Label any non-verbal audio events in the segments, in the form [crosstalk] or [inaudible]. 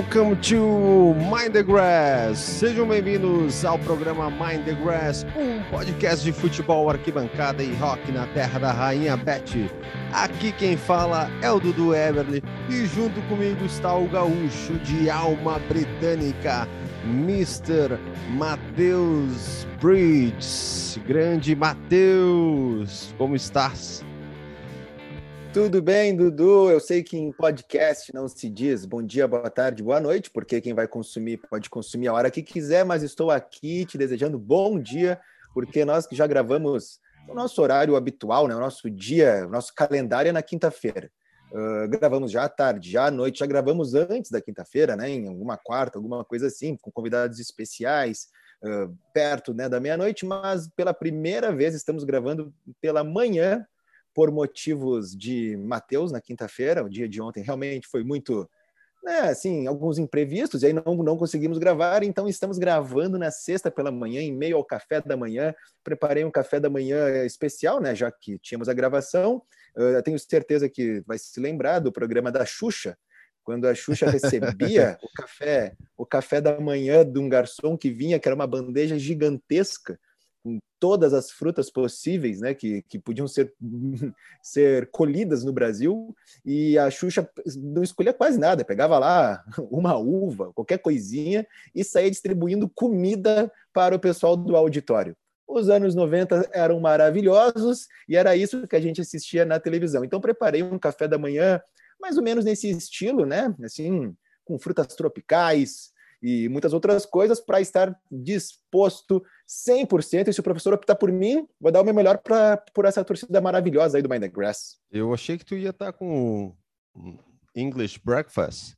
Welcome to Mind the Grass. Sejam bem-vindos ao programa Mind the Grass, um podcast de futebol, arquibancada e rock na terra da rainha Beth. Aqui quem fala é o Dudu Everly e junto comigo está o gaúcho de alma britânica, Mr. Matheus Bridges. Grande Matheus, como estás? Tudo bem, Dudu? Eu sei que em podcast não se diz bom dia, boa tarde, boa noite, porque quem vai consumir pode consumir a hora que quiser, mas estou aqui te desejando bom dia, porque nós que já gravamos o nosso horário habitual, né, o nosso dia, o nosso calendário é na quinta-feira. Uh, gravamos já à tarde, já à noite, já gravamos antes da quinta-feira, né, em alguma quarta, alguma coisa assim, com convidados especiais, uh, perto né, da meia-noite, mas pela primeira vez estamos gravando pela manhã, por motivos de Mateus na quinta-feira, o dia de ontem realmente foi muito, né, assim, alguns imprevistos, e aí não, não conseguimos gravar, então estamos gravando na sexta pela manhã, em meio ao café da manhã. Preparei um café da manhã especial, né, já que tínhamos a gravação. Eu tenho certeza que vai se lembrar do programa da Xuxa, quando a Xuxa recebia [laughs] o café, o café da manhã de um garçom que vinha, que era uma bandeja gigantesca, com todas as frutas possíveis, né, que, que podiam ser, [laughs] ser colhidas no Brasil, e a Xuxa não escolhia quase nada, pegava lá [laughs] uma uva, qualquer coisinha, e saía distribuindo comida para o pessoal do auditório. Os anos 90 eram maravilhosos e era isso que a gente assistia na televisão. Então preparei um café da manhã mais ou menos nesse estilo, né? Assim, com frutas tropicais, e muitas outras coisas para estar disposto 100%. E se o professor optar por mim, vou dar o meu melhor pra, por essa torcida maravilhosa aí do Mind the Grass. Eu achei que tu ia estar tá com um English breakfast,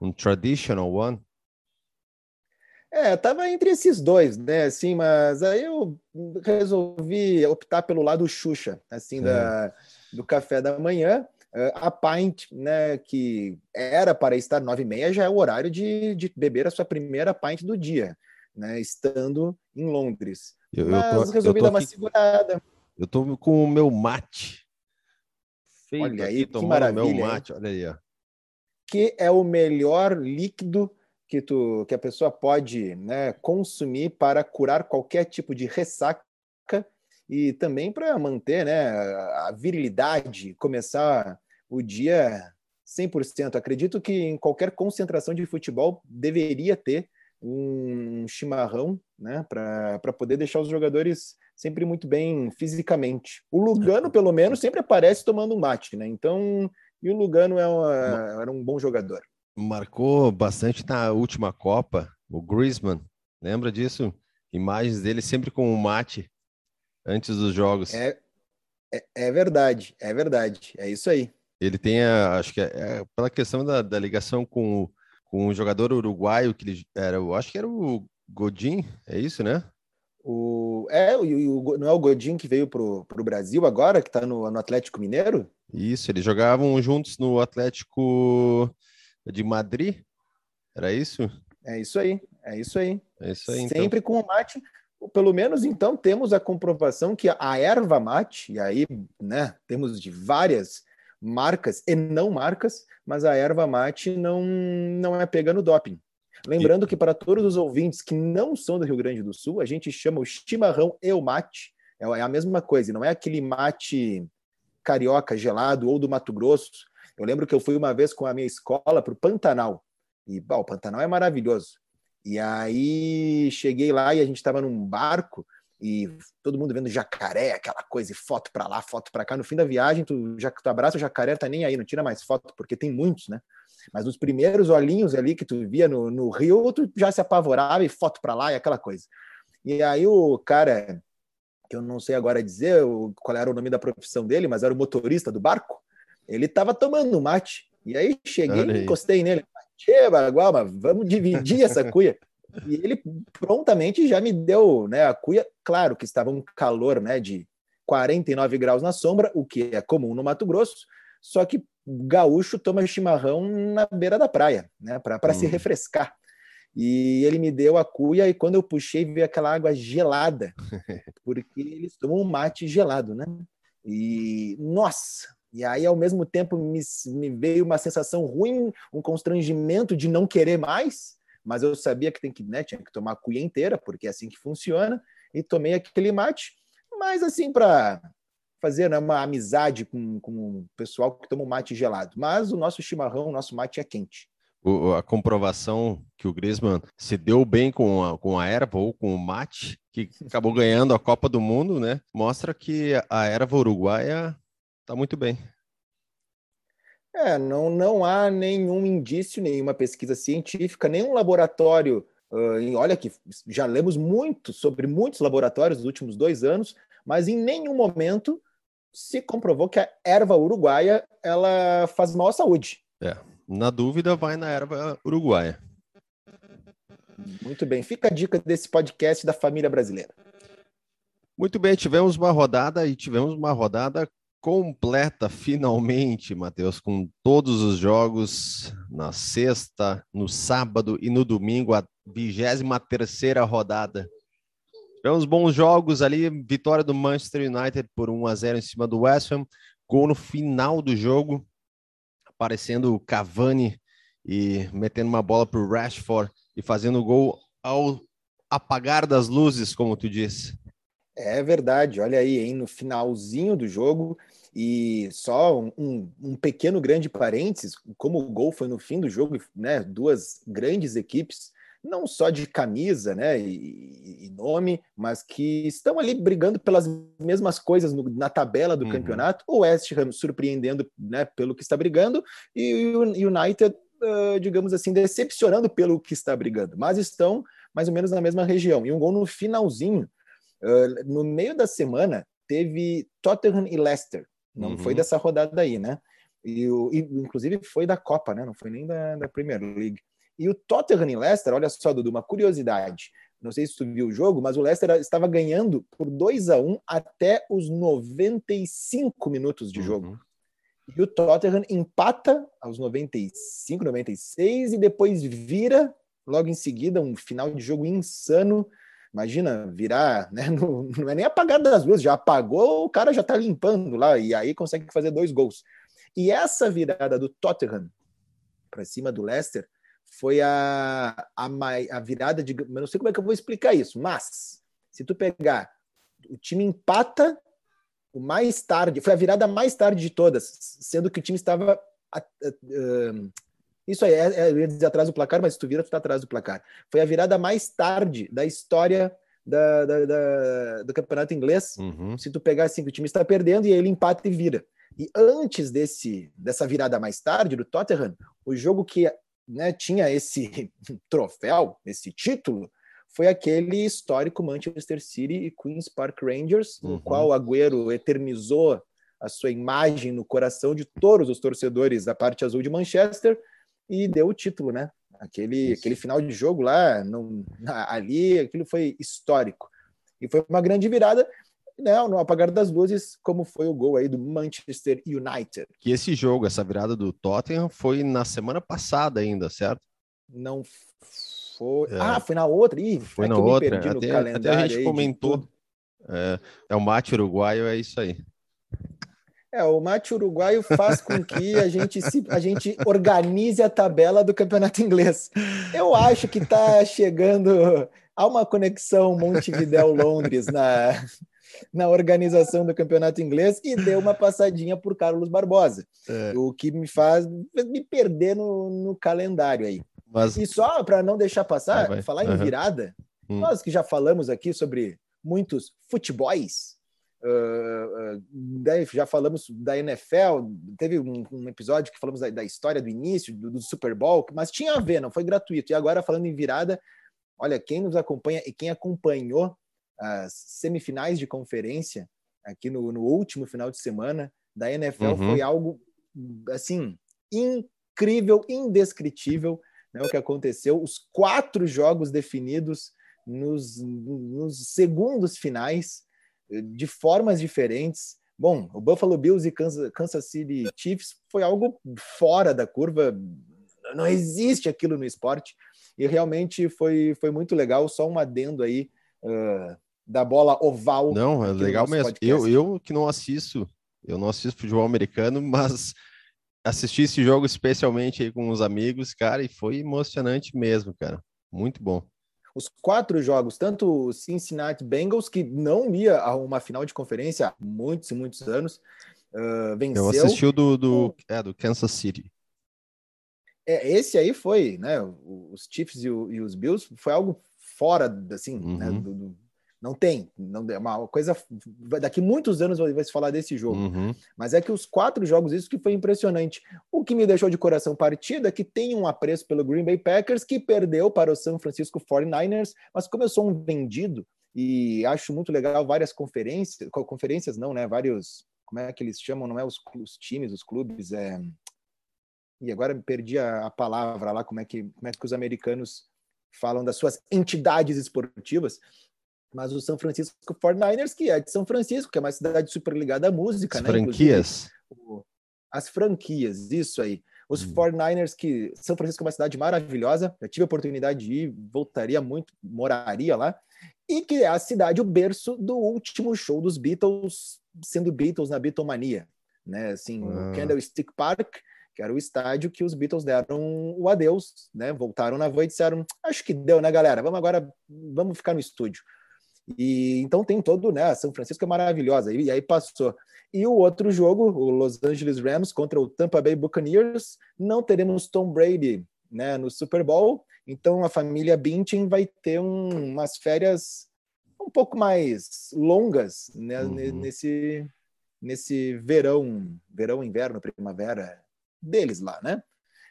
um traditional one. É, tava entre esses dois, né, assim, mas aí eu resolvi optar pelo lado Xuxa, assim, é. da, do café da manhã. Uh, a pint, né, que era para estar nove e meia, já é o horário de, de beber a sua primeira pint do dia, né, estando em Londres. Eu, Mas eu tô, resolvi eu dar uma aqui, segurada. Eu tô com o meu mate. Feito olha aí, que maravilha. Meu mate, olha aí, ó. Que é o melhor líquido que, tu, que a pessoa pode né, consumir para curar qualquer tipo de ressaca e também para manter né, a virilidade, começar o dia 100%. Acredito que em qualquer concentração de futebol deveria ter um chimarrão né, para poder deixar os jogadores sempre muito bem fisicamente. O Lugano, [laughs] pelo menos, sempre aparece tomando um mate, né? Então, e o Lugano é uma, era um bom jogador. Marcou bastante na última Copa, o Griezmann, lembra disso? Imagens dele sempre com o mate antes dos jogos. É, é, é, verdade, é verdade, é isso aí. Ele tem, a, acho que é, é pela questão da, da ligação com, o, com o jogador uruguaio que ele era, eu acho que era o Godin, é isso, né? O, é, o, o, não é o Godin que veio para o Brasil agora, que está no, no Atlético Mineiro? Isso, eles jogavam juntos no Atlético de Madrid, era isso? É isso aí, é isso aí. É isso aí, então. Sempre então. com o mate pelo menos então temos a comprovação que a erva mate, e aí né, temos de várias marcas e não marcas, mas a erva mate não, não é pegando doping. Lembrando que para todos os ouvintes que não são do Rio Grande do Sul, a gente chama o chimarrão e o mate, é, é a mesma coisa, não é aquele mate carioca gelado ou do Mato Grosso. Eu lembro que eu fui uma vez com a minha escola para o Pantanal, e bom, o Pantanal é maravilhoso. E aí cheguei lá e a gente estava num barco e todo mundo vendo jacaré, aquela coisa, e foto para lá, foto para cá. No fim da viagem, tu, já, tu abraça o jacaré, tá nem aí, não tira mais foto, porque tem muitos, né? Mas nos primeiros olhinhos ali que tu via no, no rio, tu já se apavorava e foto para lá e aquela coisa. E aí o cara, que eu não sei agora dizer qual era o nome da profissão dele, mas era o motorista do barco, ele estava tomando mate. E aí cheguei e encostei nele. Che, Baguama, vamos dividir essa [laughs] cuia. E ele prontamente já me deu né, a cuia. Claro que estava um calor né, de 49 graus na sombra, o que é comum no Mato Grosso, só que gaúcho toma chimarrão na beira da praia, né, para hum. se refrescar. E ele me deu a cuia e quando eu puxei veio aquela água gelada, [laughs] porque eles tomam um mate gelado, né? E nossa, E aí, ao mesmo tempo, me, me veio uma sensação ruim, um constrangimento de não querer mais, mas eu sabia que, tem que né, tinha que tomar a cuia inteira, porque é assim que funciona, e tomei aquele mate, mas assim, para fazer né, uma amizade com, com o pessoal que toma um mate gelado. Mas o nosso chimarrão, o nosso mate é quente. O, a comprovação que o Griezmann se deu bem com a, com a erva ou com o mate, que acabou ganhando a Copa do Mundo, né? Mostra que a erva uruguaia está muito bem. É, não, não há nenhum indício, nenhuma pesquisa científica, nenhum laboratório. Uh, olha que já lemos muito sobre muitos laboratórios nos últimos dois anos, mas em nenhum momento se comprovou que a erva uruguaia ela faz mal à saúde. É, na dúvida, vai na erva uruguaia. Muito bem, fica a dica desse podcast da família brasileira. Muito bem, tivemos uma rodada e tivemos uma rodada completa finalmente, Matheus, com todos os jogos na sexta, no sábado e no domingo, a 23 terceira rodada. Tivemos bons jogos ali, vitória do Manchester United por 1 a 0 em cima do West Ham, gol no final do jogo, aparecendo o Cavani e metendo uma bola para o Rashford e fazendo gol ao apagar das luzes, como tu disse. É verdade, olha aí, hein, no finalzinho do jogo, e só um, um, pequeno grande parênteses, como o gol foi no fim do jogo, né, duas grandes equipes não só de camisa né, e, e, nome, mas que estão ali brigando pelas mesmas coisas no, na tabela do uhum. campeonato. O West Ham surpreendendo né, pelo que está brigando e o United, uh, digamos assim, decepcionando pelo que está brigando, mas estão mais ou menos na mesma região. E um gol no finalzinho, uh, no meio da semana, teve Tottenham e Leicester. Não uhum. foi dessa rodada aí, né? E, o, e, inclusive foi da Copa, né? Não foi nem da, da Premier League. E o Tottenham e Leicester, olha só, Dudu, uma curiosidade. Não sei se tu viu o jogo, mas o Leicester estava ganhando por 2 a 1 até os 95 minutos de jogo. Uhum. E o Tottenham empata aos 95, 96 e depois vira logo em seguida um final de jogo insano. Imagina virar, [laughs] né? No, não é nem apagar das luzes, já apagou, o cara já tá limpando lá e aí consegue fazer dois gols. E essa virada do Tottenham para cima do Leicester foi a, a, a virada de. Eu não sei como é que eu vou explicar isso, mas se tu pegar o time empata o mais tarde, foi a virada mais tarde de todas, sendo que o time estava. Uh, isso aí, é, é, eu ia dizer atrás do placar, mas se tu vira, tu está atrás do placar. Foi a virada mais tarde da história da, da, da, do campeonato inglês. Uhum. Se tu pegar assim, que o time está perdendo e ele empata e vira. E antes desse, dessa virada mais tarde do Tottenham, o jogo que né, tinha esse [laughs] troféu, esse título, foi aquele histórico Manchester City e Queens Park Rangers, uhum. no qual o Agüero eternizou a sua imagem no coração de todos os torcedores da parte azul de Manchester e deu o título, né? Aquele, aquele final de jogo lá, no, ali, aquilo foi histórico. E foi uma grande virada né, no apagar das luzes, como foi o gol aí do Manchester United. Que esse jogo, essa virada do Tottenham, foi na semana passada ainda, certo? Não foi. É. Ah, foi na outra? Ih, foi é na outra. Até, até, a gente comentou. É, é o mate uruguaio, é isso aí. É, o mate uruguaio faz com que a gente, se, a gente organize a tabela do campeonato inglês. Eu acho que está chegando a uma conexão Montevideo-Londres na, na organização do campeonato inglês e deu uma passadinha por Carlos Barbosa, é. o que me faz me perder no, no calendário aí. Mas... E só para não deixar passar, vai. falar uhum. em virada, hum. nós que já falamos aqui sobre muitos futebols, Uh, uh, já falamos da NFL, teve um, um episódio que falamos da, da história do início do, do, Super Bowl, mas tinha a ver, não foi gratuito. E agora, falando em virada, olha, quem nos acompanha e quem acompanhou as semifinais de conferência aqui no, no último final de semana da NFL uhum. foi algo assim incrível, indescritível, né, o que aconteceu. Os quatro jogos definidos nos, nos segundos finais de formas diferentes. Bom, o Buffalo Bills e Kansas, City Chiefs foi algo fora da curva. Não existe aquilo no esporte e realmente foi, foi muito legal. Só um adendo aí uh, da bola oval. Não, é legal mesmo. Eu, eu que não assisto Eu não assisto futebol americano, [laughs] mas assisti esse jogo especialmente aí com os amigos, cara, e foi emocionante mesmo, cara. Muito bom. Os quatro jogos, tanto o Cincinnati Bengals, que não ia a uma final de conferência há muitos e muitos anos, uh, venceu. Eu assisti o do, do, é, do Kansas City. É, esse aí foi, né? Os Chiefs e, o, e os Bills foi algo fora, assim, né, uhum. né, do, do, não tem, não é uma coisa. Daqui muitos anos vai se falar desse jogo. Uhum. Mas é que os quatro jogos, isso que foi impressionante. O que me deixou de coração partido é que tem um apreço pelo Green Bay Packers, que perdeu para o San Francisco 49ers, mas como eu sou um vendido e acho muito legal várias conferências, conferências não, né? Vários, como é que eles chamam? Não é os, os times, os clubes, é. E agora perdi a, a palavra lá, como é que como é que os americanos falam das suas entidades esportivas mas o São Francisco 49ers, que é de São Francisco, que é uma cidade super ligada à música, As né? Franquias. As franquias, isso aí. Os hum. 49ers, que São Francisco é uma cidade maravilhosa, eu tive a oportunidade de ir, voltaria muito, moraria lá, e que é a cidade, o berço do último show dos Beatles, sendo Beatles na Beatlemania, né? Assim, ah. o Candlestick Park, que era o estádio que os Beatles deram o adeus, né? Voltaram na voz e disseram: Acho que deu, né, galera? Vamos agora, vamos ficar no estúdio. E então tem todo, né? São Francisco é maravilhosa. E, e aí passou. E o outro jogo, o Los Angeles Rams contra o Tampa Bay Buccaneers, não teremos Tom Brady, né, no Super Bowl. Então a família Bintin vai ter um, umas férias um pouco mais longas né, uhum. nesse nesse verão, verão, inverno, primavera deles lá, né?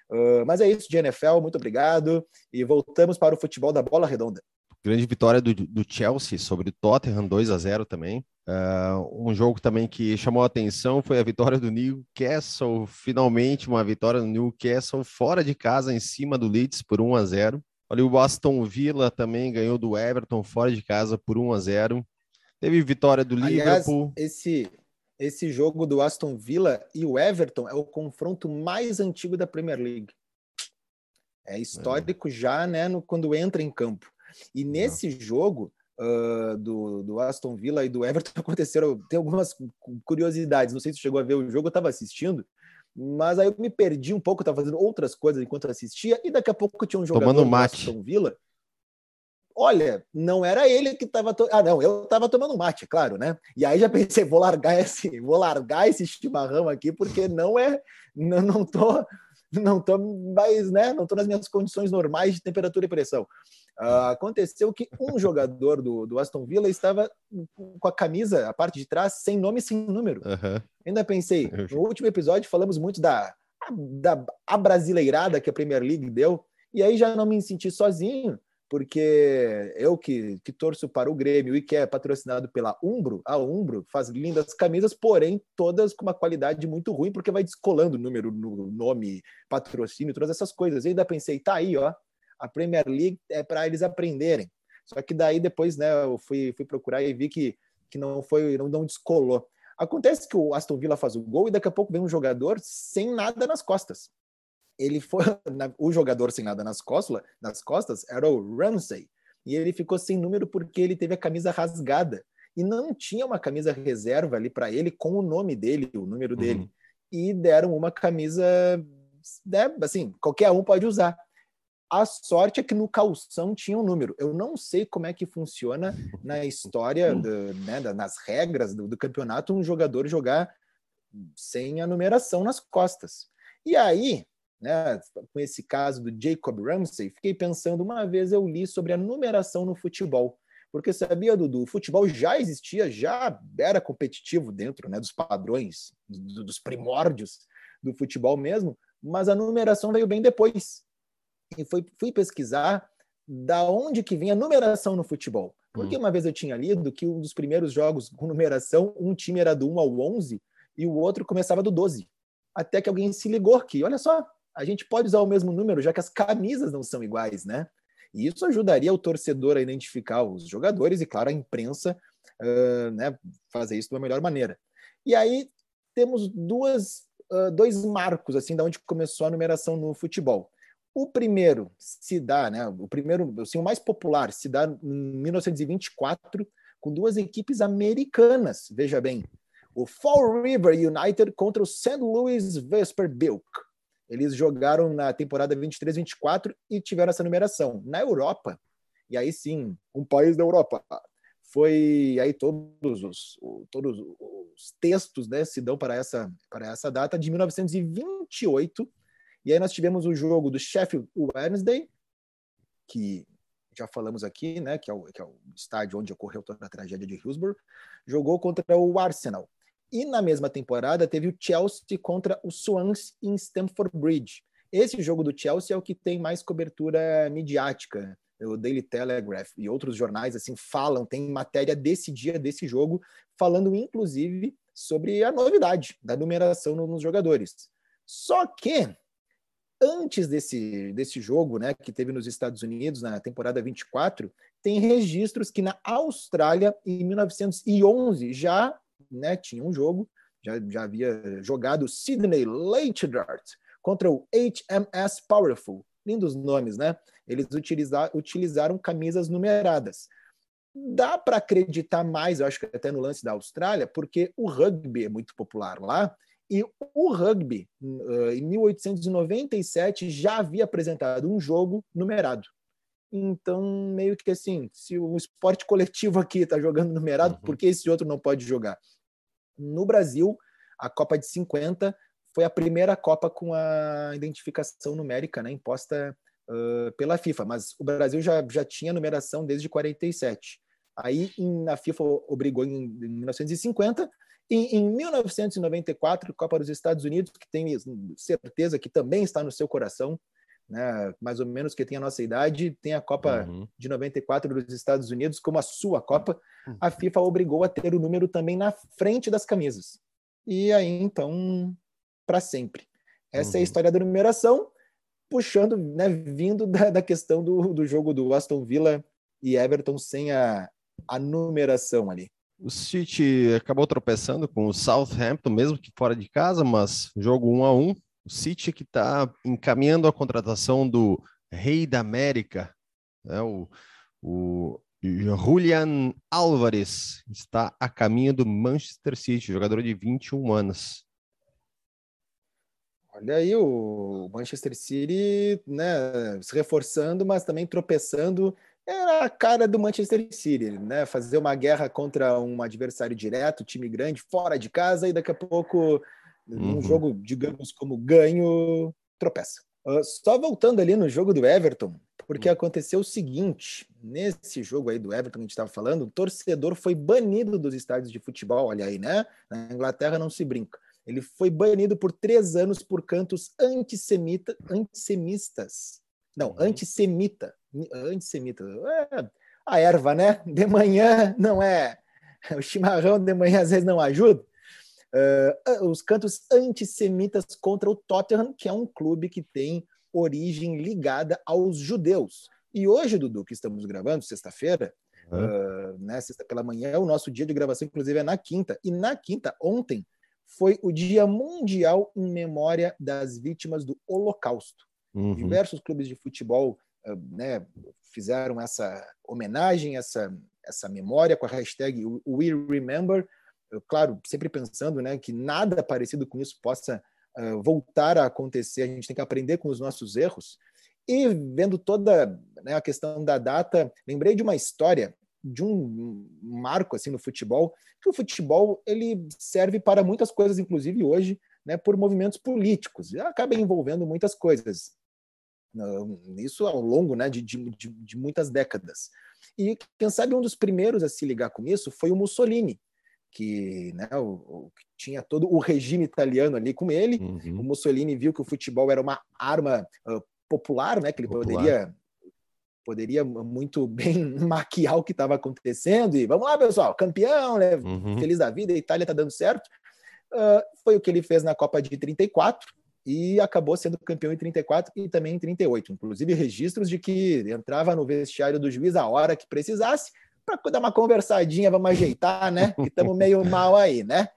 Uh, mas é isso de NFL, muito obrigado e voltamos para o futebol da bola redonda. Grande vitória do, do Chelsea sobre o Tottenham, 2 a 0 também. Uh, um jogo também que chamou a atenção foi a vitória do Newcastle, finalmente uma vitória do Newcastle fora de casa em cima do Leeds por 1 a 0. Olha, o Aston Villa também ganhou do Everton fora de casa por 1 a 0. Teve vitória do Aliás, Liverpool. Esse esse jogo do Aston Villa e o Everton é o confronto mais antigo da Premier League. É histórico é. já, né, no, quando entra em campo. E nesse jogo uh, do, do Aston Villa e do Everton [laughs] aconteceram, tem algumas curiosidades. Não sei se chegou a ver o jogo, eu estava assistindo, mas aí eu me perdi um pouco, estava fazendo outras coisas enquanto assistia, e daqui a pouco tinha um jogador Tomando mate. do Aston Villa. Olha, não era ele que estava. To... Ah, não, eu estava tomando mate, claro, né? E aí já pensei, vou largar esse, [laughs] vou largar esse chimarrão aqui, porque não é, não, não tô, não tô mais, né? Não tô nas minhas condições normais de temperatura e pressão. Uh, aconteceu que um jogador do, do, Aston Villa estava com a camisa, a parte de trás, sem nome e sem número. Uhum. Ainda pensei, no último episódio falamos muito da, da a brasileirada que a Premier League deu, e aí já não me senti sozinho, porque eu que, que torço para o Grêmio e que é patrocinado pela Umbro, a Umbro faz lindas camisas, porém todas com uma qualidade muito ruim, porque vai descolando o número, no nome, patrocínio, todas essas coisas. E ainda pensei, tá aí, ó, a Premier League é para eles aprenderem. Só que daí depois, né, eu fui, fui procurar e vi que, que não foi, não, não descolou. Acontece que o Aston Villa faz o gol e daqui a pouco vem um jogador sem nada nas costas. Ele foi [laughs] o jogador sem nada nas costas, nas costas era o Ramsey e ele ficou sem número porque ele teve a camisa rasgada e não tinha uma camisa reserva ali para ele com o nome dele, o número uhum. dele. E deram uma camisa, né, assim, qualquer um pode usar. A sorte é que no calção tinha um número. Eu não sei como é que funciona na história, [laughs] do, né, nas regras do, do, campeonato, um jogador jogar sem a numeração nas costas. E aí, né, com esse caso do Jacob Ramsey, fiquei pensando, uma vez eu li sobre a numeração no futebol. Porque sabia, Dudu, o futebol já existia, já era competitivo dentro né, dos padrões, dos primórdios do futebol mesmo, mas a numeração veio bem depois e foi, fui pesquisar da onde que vem a numeração no futebol. Porque hum. uma vez eu tinha lido que um dos primeiros jogos com numeração, um time era do 1 ao 11 e o outro começava do 12. Até que alguém se ligou que, olha só, a gente pode usar o mesmo número, já que as camisas não são iguais, né? E isso ajudaria o torcedor a identificar os jogadores e, claro, a imprensa uh, né, fazer isso de uma melhor maneira. E aí temos duas, uh, dois marcos assim da onde começou a numeração no futebol. O primeiro se dá, né? O primeiro, assim, o mais popular se dá em 1924 com duas equipes americanas. Veja bem, o Fall River United contra o St. Louis Vesper Bilk. Eles jogaram na temporada 23-24 e tiveram essa numeração. Na Europa, e aí sim, um país da Europa, foi aí todos os, todos os textos né, se dão para essa, para essa data de 1928. E aí nós tivemos o jogo do Sheffield Wednesday, que já falamos aqui, né, que é, o, que é o estádio onde ocorreu toda a tragédia de Hillsborough, jogou contra o Arsenal. E na mesma temporada teve o Chelsea contra o Swans em Stamford Bridge. Esse jogo do Chelsea é o que tem mais cobertura midiática o Daily Telegraph e outros jornais assim falam, tem matéria desse dia, desse jogo, falando inclusive sobre a novidade da numeração nos jogadores. Só que antes desse, desse jogo, né, que teve nos Estados Unidos na temporada 24, tem registros que na Austrália em 1911 já, né, tinha um jogo, já, já havia jogado Sydney Leichdart contra o HMS Powerful lindos nomes, né? Eles utilizaram, utilizaram camisas numeradas. Dá para acreditar mais, eu acho que até no lance da Austrália, porque o rugby é muito popular lá, e o rugby, em 1897, já havia apresentado um jogo numerado. Então, meio que assim, se o esporte coletivo aqui está jogando numerado, uhum. por que esse outro não pode jogar? No Brasil, a Copa de 50 foi a primeira Copa com a identificação numérica né, imposta uh, pela FIFA, mas o Brasil já, já tinha numeração desde 47. Aí na FIFA obrigou em, em 1950 e em 1994, Copa dos Estados Unidos, que tenho certeza que também está no seu coração, né, mais ou menos que tem a nossa idade, tem a Copa uhum. de 94 dos Estados Unidos como a sua Copa, a uhum. FIFA obrigou a ter o número também na frente das camisas. E aí, então, para sempre. Essa uhum. é a uhum. história da numeração, puxando, né, vindo da, da questão do, do jogo do Aston Villa e Everton sem a, a numeração ali. O City acabou tropeçando com o Southampton, mesmo que fora de casa, mas jogo 1 a 1 O City que está encaminhando a contratação do Rei da América, né, o, o Julian Álvares, está a caminho do Manchester City, jogador de 21 anos. Olha aí o Manchester City, né, se reforçando, mas também tropeçando. Era a cara do Manchester City, né? Fazer uma guerra contra um adversário direto, time grande, fora de casa, e daqui a pouco, uhum. num jogo, digamos, como ganho, tropeça. Uh, só voltando ali no jogo do Everton, porque uhum. aconteceu o seguinte: nesse jogo aí do Everton que a gente estava falando, o torcedor foi banido dos estádios de futebol. Olha aí, né? Na Inglaterra não se brinca. Ele foi banido por três anos por cantos antissemita, antissemistas. Não, uhum. antissemita. Antissemita. É, a erva, né? De manhã não é. [laughs] O chimarrão de manhã às vezes não ajuda. Uh, os cantos antissemitas contra o Tottenham, que é um clube que tem origem ligada aos judeus. E hoje, Dudu, que estamos gravando, sexta-feira, uhum. uh, né, sexta pela manhã, é o nosso dia de gravação, inclusive é na quinta. E na quinta, ontem, foi o Dia Mundial em memória das vítimas do Holocausto. Uhum. Diversos clubes de futebol né, fizeram essa homenagem, essa, essa memória com a hashtag We Remember. Claro, sempre pensando né, que nada parecido com isso possa uh, voltar a acontecer, a gente tem que aprender com os nossos erros. E vendo toda né, a questão da data, lembrei de uma história de um marco assim no futebol, que o futebol ele serve para muitas coisas, inclusive hoje, né, por movimentos políticos, acaba envolvendo muitas coisas. Isso ao longo né, de, de, de muitas décadas. E quem sabe um dos primeiros a se ligar com isso foi o Mussolini, que, né, o, o, que tinha todo o regime italiano ali com ele. Uhum. O Mussolini viu que o futebol era uma arma uh, popular, né, que ele popular. poderia poderia muito [laughs] bem maquiar o que estava acontecendo e vamos lá, pessoal, campeão, né? Uhum. Feliz da vida, a Itália está dando certo. Uh, foi o que ele fez na Copa de 34 e acabou sendo campeão em 34 e também em 38. Inclusive registros de que entrava no vestiário do juiz a hora que precisasse para dar uma conversadinha, vamos ajeitar, né? [laughs] Que estamos meio mal aí, né?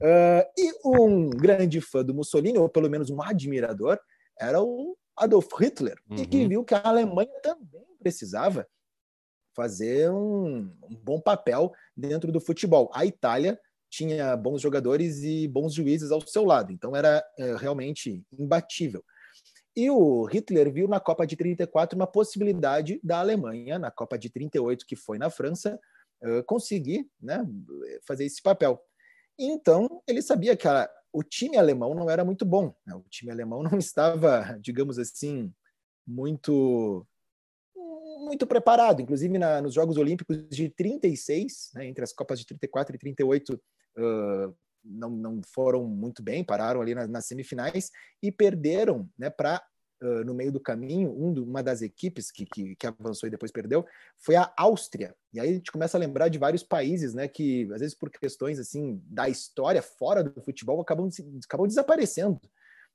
Uh, e um grande fã do Mussolini, ou pelo menos um admirador, era o Adolf Hitler, uhum. e que uhum. viu que a Alemanha também precisava fazer um, um, bom papel dentro do futebol. A Itália tinha bons jogadores e bons juízes ao seu lado, então era é, realmente imbatível. E o Hitler viu na Copa de 34 uma possibilidade da Alemanha, na Copa de 38, que foi na França, uh, conseguir né, fazer esse papel. Então, ele sabia que a, o time alemão não era muito bom. Né? O time alemão não [laughs] estava, digamos assim, muito muito preparado. Inclusive, na, nos Jogos Olímpicos de 36, né, entre as Copas de 34 e 38, uh, não, não foram muito bem, pararam ali nas, nas semifinais e perderam né, para Uh, no meio do caminho, um do, uma das equipes que, que, que, avançou e depois perdeu foi a Áustria. E aí a gente começa a lembrar de vários países, né, que às vezes por questões assim da história fora do futebol acabam, acabam desaparecendo.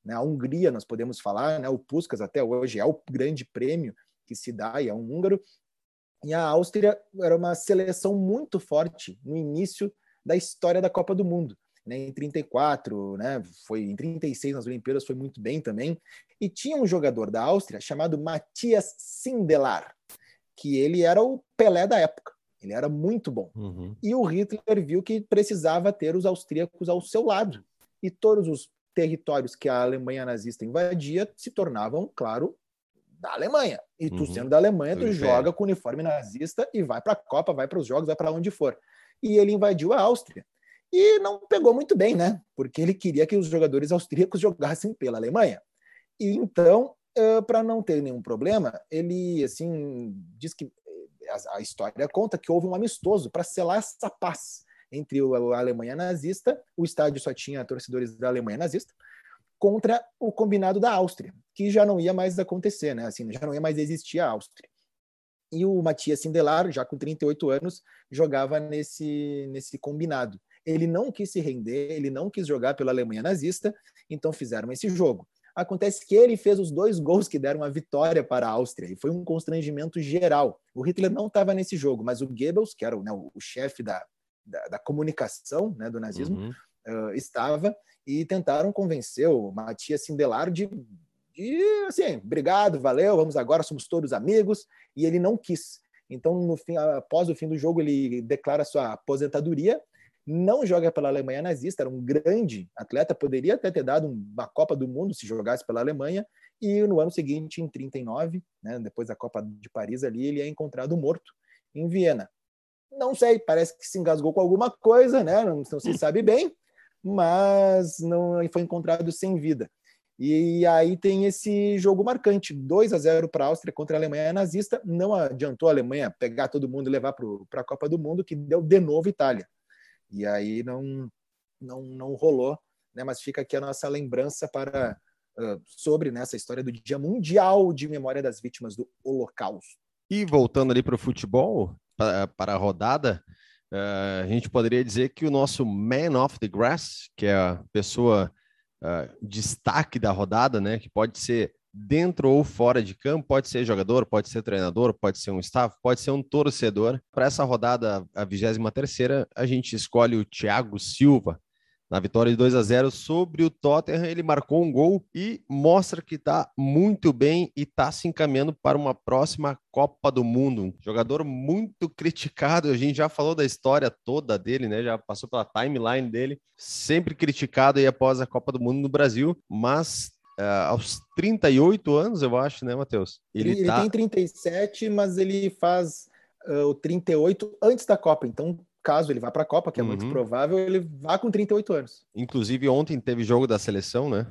Né? A Hungria, nós podemos falar, né, o Puskas até hoje é o grande prêmio que se dá e é um húngaro. E a Áustria era uma seleção muito forte no início da história da Copa do Mundo né, em 34, né, foi em 36 nas Olimpíadas foi muito bem também. E tinha um jogador da Áustria chamado Matthias Sindelar, que ele era o Pelé da época. Ele era muito bom. Uhum. E o Hitler viu que precisava ter os austríacos ao seu lado. E todos os territórios que a Alemanha nazista invadia se tornavam, claro, da Alemanha. E tu uhum. sendo da Alemanha, tu joga com o uniforme nazista e vai para a Copa, vai para os jogos, vai para onde for. E ele invadiu a Áustria. E não pegou muito bem, né? Porque ele queria que os jogadores austríacos jogassem pela Alemanha. E então, para não ter nenhum problema, ele assim diz que eh, a história conta que houve um amistoso para selar essa paz entre a Alemanha nazista, o estádio só tinha torcedores da Alemanha nazista, contra o combinado da Áustria, que já não ia mais acontecer, né? Assim, já não ia mais existir a Áustria. E o Matias Sindelar, já com 38 anos, jogava nesse, nesse combinado. Ele não quis se render, ele não quis jogar pela Alemanha nazista, então fizeram esse jogo. Acontece que ele fez os dois gols que deram a vitória para a Áustria, e foi um constrangimento geral. O Hitler não estava nesse jogo, mas o Goebbels, que era né, o, o chefe da, da, da, comunicação né, do nazismo, uhum. uh, estava, e tentaram convencer o Matias Sindelar de, de, assim, obrigado, valeu, vamos agora, somos todos amigos, e ele não quis. Então, no fim, após o fim do jogo, ele declara sua aposentadoria não joga pela Alemanha nazista, era um grande atleta, poderia até ter dado uma Copa do Mundo se jogasse pela Alemanha, e no ano seguinte, em 39, né, depois da Copa de Paris ali, ele é encontrado morto em Viena. Não sei, parece que se engasgou com alguma coisa, né, não, não se sabe bem, mas não foi encontrado sem vida. E aí tem esse jogo marcante, 2 a 0 para a Áustria contra a Alemanha nazista. Não adiantou a Alemanha pegar todo mundo e levar para a Copa do Mundo, que deu de novo Itália. E aí não, não, não rolou, né? mas fica aqui a nossa lembrança para uh, sobre né, história do Dia Mundial de Memória das Vítimas do Holocausto. E voltando ali para o futebol, para, para a rodada, uh, a gente poderia dizer que o nosso Man of the Grass, que é a pessoa uh, destaque da rodada, né, que pode ser dentro ou fora de campo, pode ser jogador, pode ser treinador, pode ser um staff, pode ser um torcedor. Para essa rodada, a 23 terceira, a gente escolhe o Thiago Silva. Na vitória de 2 a 0 sobre o Tottenham, ele marcou um gol e mostra que está muito bem e está se encaminhando para uma próxima Copa do Mundo. Um jogador muito criticado, a gente já falou da história toda dele, né? Já passou pela timeline dele, sempre criticado aí após a Copa do Mundo no Brasil, mas uh, aos 38 anos, eu acho, né, Matheus? Ele, ele tá... tem 37, mas ele faz uh, o 38 antes da Copa. Então, caso ele vá para a Copa, que é uhum. muito provável, ele vá com 38 anos. Inclusive, ontem teve jogo da seleção, né?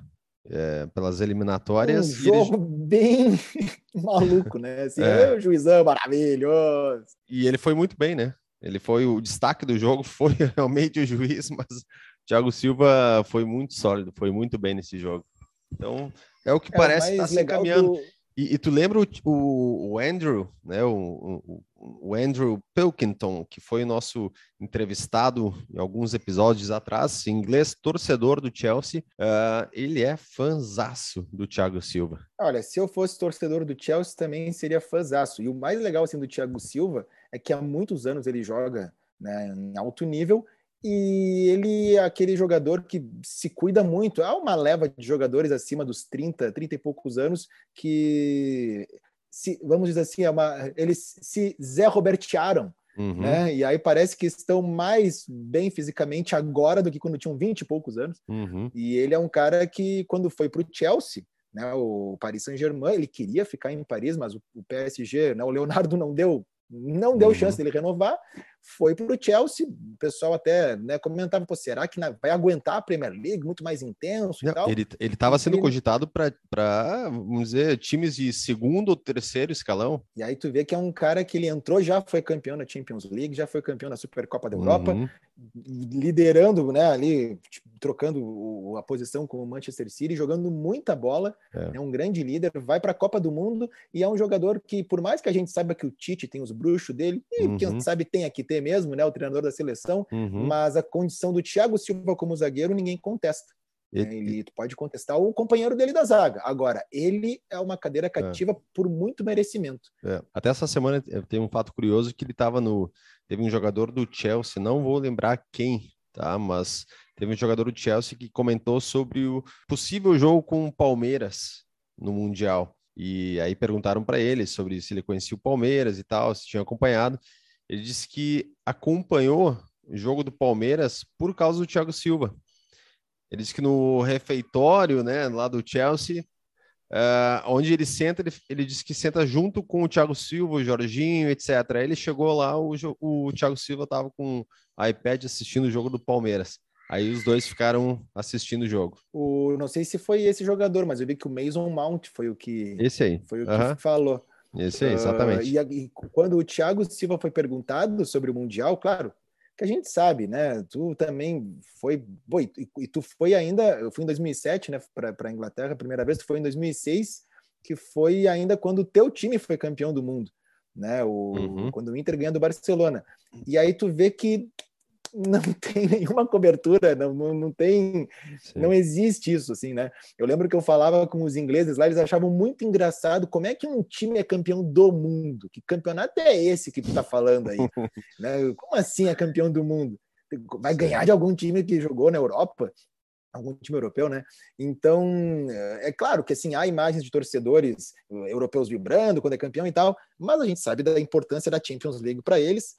É, pelas eliminatórias. Um jogo ele... bem [laughs] maluco, né? Assim, é. o juizão maravilhoso. E ele foi muito bem, né? Ele foi o destaque do jogo, [laughs] foi realmente o juiz, mas o Thiago Silva foi muito sólido, foi muito bem nesse jogo. Então, é o que é, parece estar tá se encaminhando. Do... E, e, tu lembra o, o, o Andrew, né? O, o, Andrew Pilkington, que foi o nosso entrevistado em alguns episódios atrás, inglês, torcedor do Chelsea. Uh, ele é fãzaço do Thiago Silva. Olha, se eu fosse torcedor do Chelsea, também seria fãzaço. E o mais legal assim, do Thiago Silva é que há muitos anos ele joga né, em alto nível e ele é aquele jogador que se cuida muito. Há uma leva de jogadores acima dos 30, 30 e poucos anos que, se, vamos dizer assim, é uma, eles se Zé Robertearam Uhum. Né? E aí parece que estão mais bem fisicamente agora do que quando tinham 20 e poucos anos. Uhum. E ele é um cara que, quando foi para o Chelsea, né, o Paris Saint-Germain, ele queria ficar em Paris, mas o, o PSG, né, o Leonardo não deu não deu uhum. chance dele renovar, foi para o Chelsea. O pessoal até né, comentava: Pô, será que vai aguentar a Premier League muito mais intenso e? Ele estava sendo ele... cogitado para, vamos dizer, times de segundo ou terceiro escalão. E aí tu vê que é um cara que ele entrou, já foi campeão da Champions League, já foi campeão da Supercopa da Europa, uhum. liderando né, ali, tipo, trocando a posição com o Manchester City, jogando muita bola. É, é um grande líder, vai para a Copa do Mundo e é um jogador que, por mais que a gente saiba que o Tite tem os bruxos dele, e uhum. quem sabe tem aqui mesmo, né, o treinador da seleção, uhum. mas a condição do Thiago Silva como zagueiro ninguém contesta. Né, ele, ele pode contestar o companheiro dele da zaga. Agora, ele é uma cadeira é. cativa é. por muito merecimento. É. Até essa semana tem um fato curioso que ele estava no. Teve um jogador do Chelsea, não vou lembrar quem, tá? Mas teve um jogador do Chelsea que comentou sobre o possível jogo com o Palmeiras no Mundial. E aí perguntaram para ele sobre se ele conhecia o Palmeiras e tal, se tinha acompanhado. Ele disse que acompanhou o jogo do Palmeiras por causa do Thiago Silva. Ele disse que no refeitório, né, lá do Chelsea, uh, onde ele senta, ele, ele disse que senta junto com o Thiago Silva, o Jorginho, etc. Aí ele chegou lá, o, o Thiago Silva estava com o iPad assistindo o jogo do Palmeiras. Aí os dois ficaram assistindo o jogo. O, não sei se foi esse jogador, mas eu vi que o Mason Mount foi o que. Esse aí. Foi o que falou. Esse aí, exatamente. Uh, e, e, quando o Thiago Silva foi perguntado sobre o Mundial, claro, que a gente sabe, né? Tu também foi. Bom, e, e tu foi ainda. Eu fui em 2007, né, para a Inglaterra, a primeira vez, tu foi em 2006, que foi ainda quando o teu time foi campeão do mundo, né? O, uhum. Quando o Inter ganha do Barcelona. E aí tu vê que não [laughs] tem nenhuma cobertura, não, não, não tem, Sim. não existe isso, assim, né? Eu lembro que eu falava com os ingleses lá, eles achavam muito engraçado como é que um time é campeão do mundo, que campeonato é esse que tu tá falando aí, [laughs] né? Como assim é campeão do mundo? Vai ganhar de algum time que jogou na Europa? algum time europeu, né? Então, é claro que assim há imagens de torcedores europeus vibrando quando é campeão e tal, mas a gente sabe da importância da Champions League para eles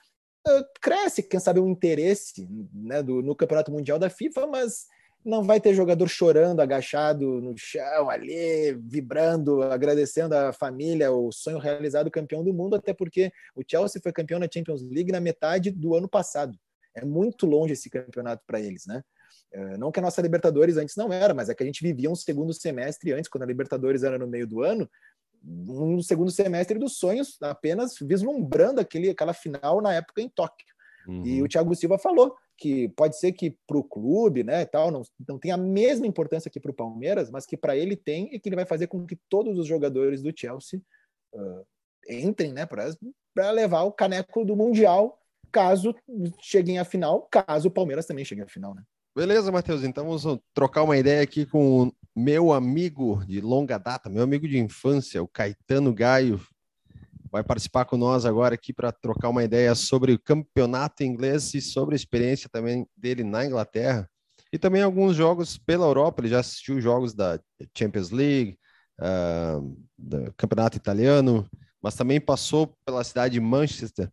cresce, quem sabe, o interesse né, do, no Campeonato Mundial da FIFA, mas não vai ter jogador chorando, agachado no chão ali, vibrando, agradecendo a família, o sonho realizado campeão do mundo, até porque o Chelsea foi campeão na Champions League na metade do ano passado. É muito longe esse campeonato para eles, né? É, não que a nossa Libertadores antes não era, mas é que a gente vivia um segundo semestre antes, quando a Libertadores era no meio do ano, um segundo semestre dos sonhos, apenas vislumbrando aquele, aquela final na época em Tóquio. Uhum. E o Thiago Silva falou que pode ser que para o clube, né, tal, não, não tem a mesma importância que para o Palmeiras, mas que para ele tem e que ele vai fazer com que todos os jogadores do Chelsea uh, entrem, né, para levar o caneco do mundial, caso cheguem à final, caso o Palmeiras também chegue à final, né? Beleza, Matheus. Então vamos trocar uma ideia aqui com meu amigo de longa data, meu amigo de infância, o Caetano Gaio, vai participar com nós agora aqui para trocar uma ideia sobre o campeonato inglês e sobre a experiência também dele na Inglaterra e também alguns jogos pela Europa. Ele já assistiu jogos da Champions League, uh, do campeonato italiano, mas também passou pela cidade de Manchester.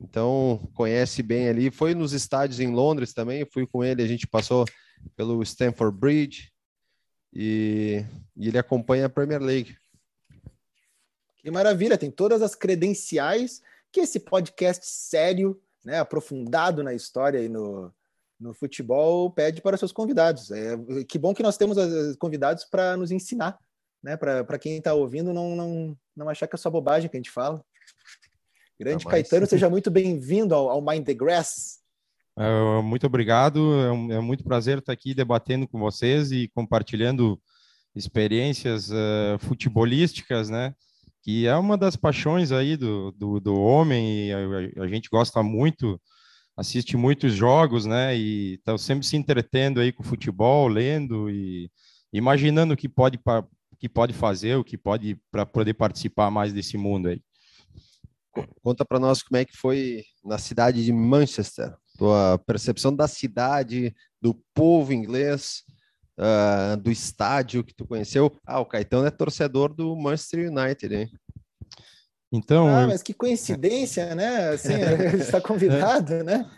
Então conhece bem ali. Foi nos estádios em Londres também. Fui com ele. A gente passou pelo Stamford Bridge, e, e ele acompanha a Premier League. Que maravilha, tem todas as credenciais que esse podcast sério, né, aprofundado na história e no, no futebol pede para seus convidados. É, que bom que nós temos convidados para nos ensinar, né? Para quem está ouvindo não, não, não achar que é só bobagem que a gente fala. Grande ah, Caetano, [laughs] seja muito bem-vindo ao, ao Mind the Grass. Uh, muito obrigado, é, um, é muito prazer estar aqui debatendo com vocês e compartilhando experiências uh, futebolísticas, né? Que é uma das paixões aí do, do, do homem, a, a, gente gosta muito, assiste muitos jogos, né? E está sempre se entretendo aí com o futebol, lendo e imaginando o que pode, que pode fazer, o que pode para poder participar mais desse mundo aí. Conta para nós como é que foi na cidade de Manchester tua percepção da cidade, do povo inglês, uh, do estádio que tu conheceu. Ah, o Caetano é torcedor do Manchester United, hein? Então, ah, mas que coincidência, né? Assim, [laughs] ele está convidado, né?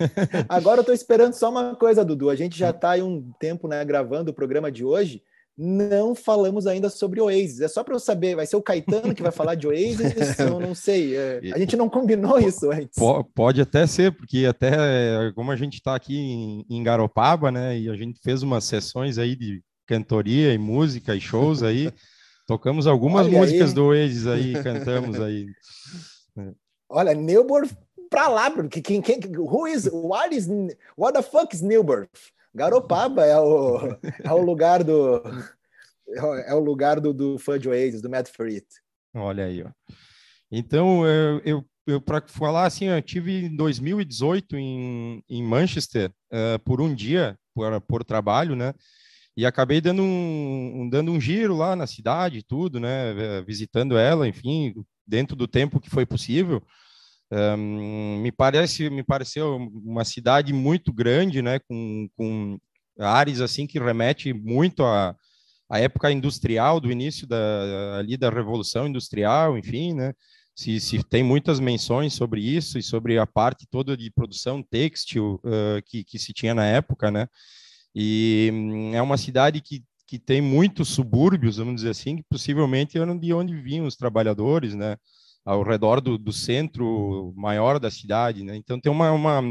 Agora eu estou esperando só uma coisa, Dudu. A gente já está aí um tempo né, gravando o programa de hoje. Não falamos ainda sobre Oasis. É só para eu saber, vai ser o Caetano que vai falar de Oasis? [laughs] eu não sei. É, a gente não combinou isso antes. Pode até ser, porque até como a gente está aqui em, em Garopaba, né? E a gente fez umas sessões aí de cantoria e música e shows aí. [laughs] Tocamos algumas Olha músicas aí. do Oasis aí, cantamos aí. [laughs] Olha, Newburgh pra lá, porque quem, quem, who is, what is, what the fuck is Newburgh? Garopaba é o, é o lugar do, é o lugar do, do fã Oasis, do Matt Frit. Olha aí, ó. Então, eu, eu, eu para falar assim, eu tive em 2018 em, em Manchester uh, por um dia, por, por trabalho, né? e acabei dando um, dando um giro lá na cidade, tudo, né, eh, visitando ela, enfim, dentro do tempo que foi possível. Um, me parece, me pareceu uma cidade muito grande, né, com, com áreas assim que remete muito à, à época industrial do início da ali da revolução industrial, enfim, né. Se, se tem muitas menções sobre isso e sobre a parte toda de produção têxtil uh, que, que se tinha na época, né. E hum, é uma cidade que, que tem muitos subúrbios, vamos dizer assim, que possivelmente eram de onde vinham os trabalhadores, né? Ao redor do, do centro maior da cidade, né? Então tem uma, uma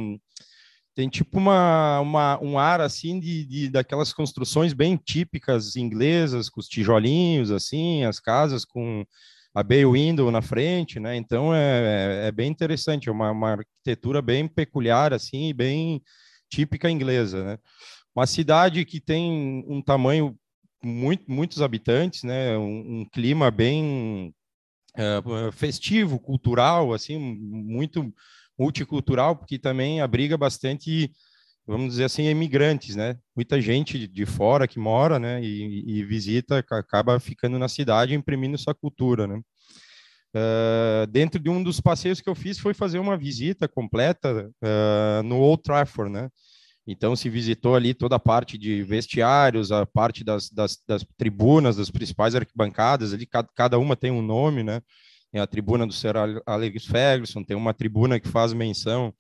tem tipo uma, uma, um ar assim de, de daquelas construções bem típicas inglesas, com os tijolinhos assim, as casas com a bay window na frente, né? Então é, é, é bem interessante, é uma, uma arquitetura bem peculiar assim, bem típica inglesa, né? Uma cidade que tem um tamanho muito, muitos habitantes, né? Um, um clima bem uh, festivo, cultural, assim, muito multicultural, porque também abriga bastante, vamos dizer assim, imigrantes, né? Muita gente de fora que mora, né? E, e visita, acaba ficando na cidade, imprimindo sua cultura, né? Uh, dentro de um dos passeios que eu fiz foi fazer uma visita completa uh, no Old Trafford, né? Então, se visitou ali toda a parte de vestiários, a parte das, das, das tribunas, das principais arquibancadas, ali cada, cada, uma tem um nome, né? Tem a tribuna do Sir Alex Ferguson, tem uma tribuna que faz menção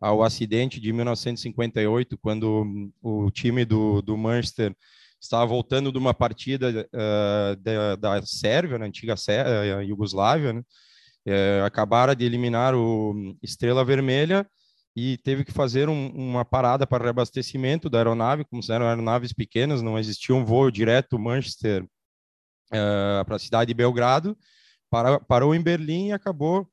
ao acidente de 1958, quando o time do, do Manchester estava voltando de uma partida uh, da, da Sérvia, na antiga Sérvia, uh, Iugoslávia, né? Uh, acabaram de eliminar o Estrela Vermelha e teve que fazer um, uma parada para reabastecimento da aeronave, como eram aeronaves pequenas, não existia um voo direto Manchester uh, para a cidade de Belgrado, para, parou em Berlim e acabou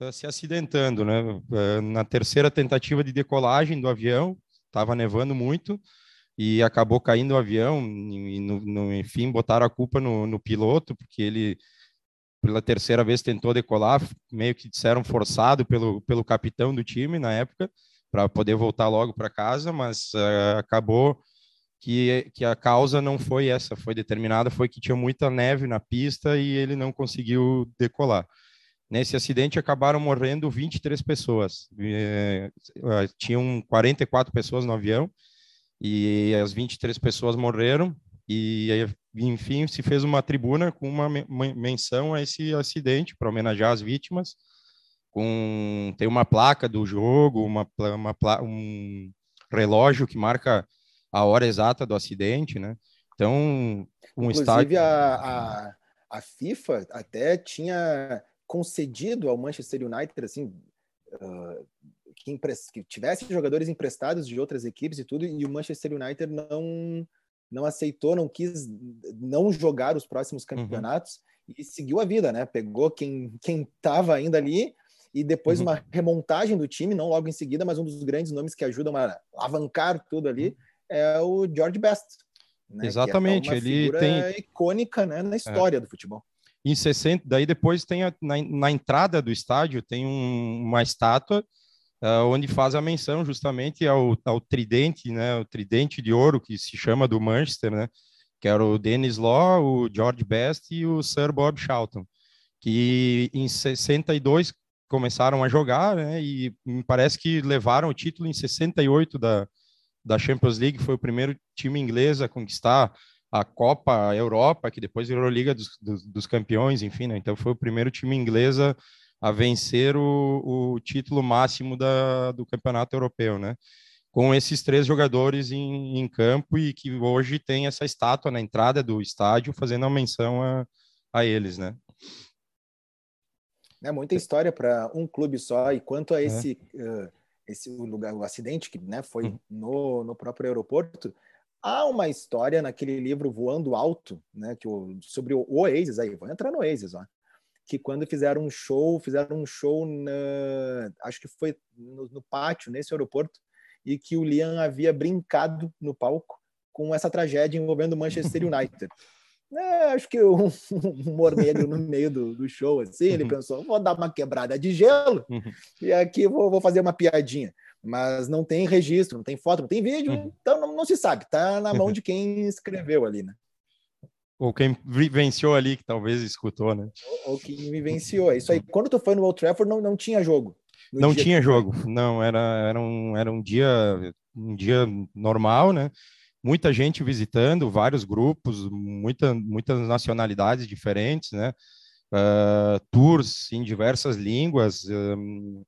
uh, se acidentando, né? Uh, na terceira tentativa de decolagem do avião, estava nevando muito e acabou caindo o avião e, no, no, enfim, botaram a culpa no, no piloto, porque ele pela terceira vez tentou decolar, meio que disseram forçado pelo, pelo capitão do time na época, para poder voltar logo para casa, mas uh, acabou que, que a causa não foi essa, foi determinada, foi que tinha muita neve na pista e ele não conseguiu decolar. Nesse acidente acabaram morrendo 23 pessoas. Uh, tinham 44 pessoas no avião e as 23 pessoas morreram e enfim se fez uma tribuna com uma menção a esse acidente para homenagear as vítimas. Com tem uma placa do jogo uma, uma um relógio que marca a hora exata do acidente né? Então um Inclusive, estádio a, a, a FIFA até tinha concedido ao Manchester United assim uh, que, que tivesse jogadores emprestados de outras equipes e tudo e o Manchester United não não aceitou, não quis não jogar os próximos uhum. campeonatos uhum. e seguiu a vida, né? Pegou quem quem estava ainda ali e depois uhum. uma remontagem do time, não logo em seguida, mas um dos grandes nomes que ajudam a alavancar tudo ali uhum. é o George Best. Né? Exatamente, é ele tem icônica né, na história é. do futebol. Em 60, daí depois tem a, na, na entrada do estádio tem um, uma estátua uh, onde faz a menção justamente ao, ao, tridente, né, o tridente de ouro que se chama do Manchester, né, que era o Dennis Law, o George Best e o Sir Bob Charlton, que em 62 começaram a jogar, né, e me parece que levaram o título em 68 da, da Champions League, foi o primeiro time inglês a conquistar a Copa Europa, que depois virou Liga dos, dos, dos Campeões, enfim, né? então foi o primeiro time inglês a, a vencer o, o título máximo da, do campeonato europeu, né? Com esses três jogadores em, em, campo e que hoje tem essa estátua na entrada do estádio fazendo a menção a, a eles, né? É muita história para um clube só e quanto a é. esse é. uh, esse lugar, o acidente que né, foi uhum. no, no próprio aeroporto, há uma história naquele livro Voando Alto, né, que o, sobre o Oasis, aí, vou entrar no Oasis, ó, que quando fizeram um show, fizeram um show, na, acho que foi no, no pátio, nesse aeroporto, e que o Liam havia brincado no palco com essa tragédia envolvendo o Manchester [laughs] United. É, acho que um, um humor negro no meio do, do, show, assim, ele uhum. pensou, vou dar uma quebrada de gelo uhum. e aqui vou, vou, fazer uma piadinha. Mas não tem registro, não tem foto, não tem vídeo, uhum. então não, não, se sabe, tá na mão [laughs] de quem escreveu ali, né? Ou quem vivenciou ali, que talvez escutou, né? Ou, ou quem vivenciou, é isso aí. Quando tu foi no Old Trafford, não, não tinha jogo? Não tinha jogo, não, era, era, um, era um dia um dia normal, né? muita gente visitando, vários grupos, muita, muitas nacionalidades diferentes, né? Uh, tours em diversas línguas, um,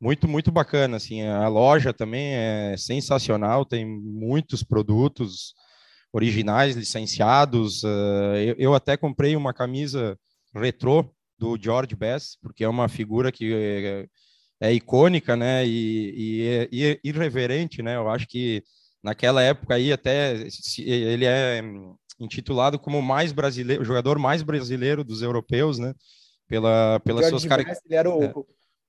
muito, muito bacana, assim, a loja também é sensacional, tem muitos produtos originais, licenciados, uh, eu, eu, até comprei uma camisa retrô do George Best, porque é uma figura que é, é icônica, né, e, e, e irreverente, né, eu acho que naquela época aí até ele é intitulado como mais brasileiro, o jogador mais brasileiro dos europeus, né? Pela, pelas suas características. Ele era o, é.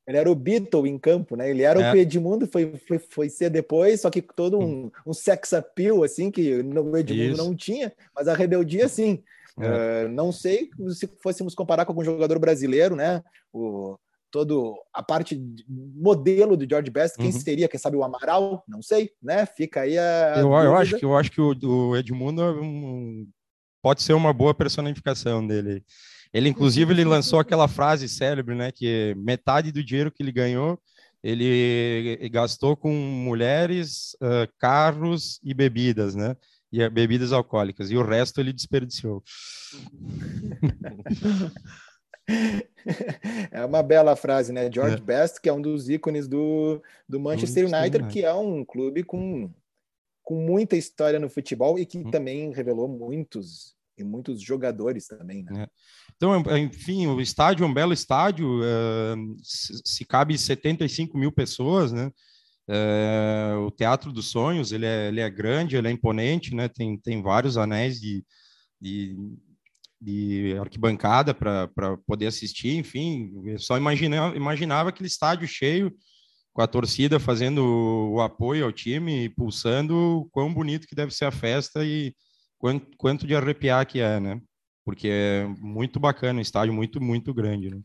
Ele era o Beatle em campo, né? Ele era é. o que o Edmundo foi, foi, foi ser depois, só que todo um, um sex appeal, assim, que no Edmundo Isso. não tinha, mas a rebeldia, sim. É. Uh, não sei se fôssemos comparar com algum jogador brasileiro, né? O, todo a parte modelo do George Best, quem uhum. seria, quem sabe o Amaral, não sei, né? Fica aí a. Eu, eu acho que eu acho que o, o Edmundo é um, pode ser uma boa personificação dele. Ele inclusive ele lançou aquela frase célebre, né, que metade do dinheiro que ele ganhou ele gastou com mulheres, uh, carros e bebidas, né? E bebidas alcoólicas. E o resto ele desperdiciou. [laughs] é uma bela frase, né? George é. Best, que é um dos ícones do, do Manchester United, United, que é um clube com, com muita história no futebol e que hum. também revelou muitos e muitos jogadores também, né? É. Então, enfim, o estádio é um belo estádio, uh, se, cabe 75 mil pessoas, né? Uh, o Teatro dos Sonhos, ele é, ele é grande, ele é imponente, né? Tem, tem vários anéis de, de, de arquibancada para poder assistir, enfim, eu só imaginava, imaginava aquele estádio cheio com a torcida fazendo o apoio ao time, pulsando, quão bonito que deve ser a festa e quanto, quanto de arrepiar que é, né? Porque é muito bacana, um estádio muito, muito grande, né?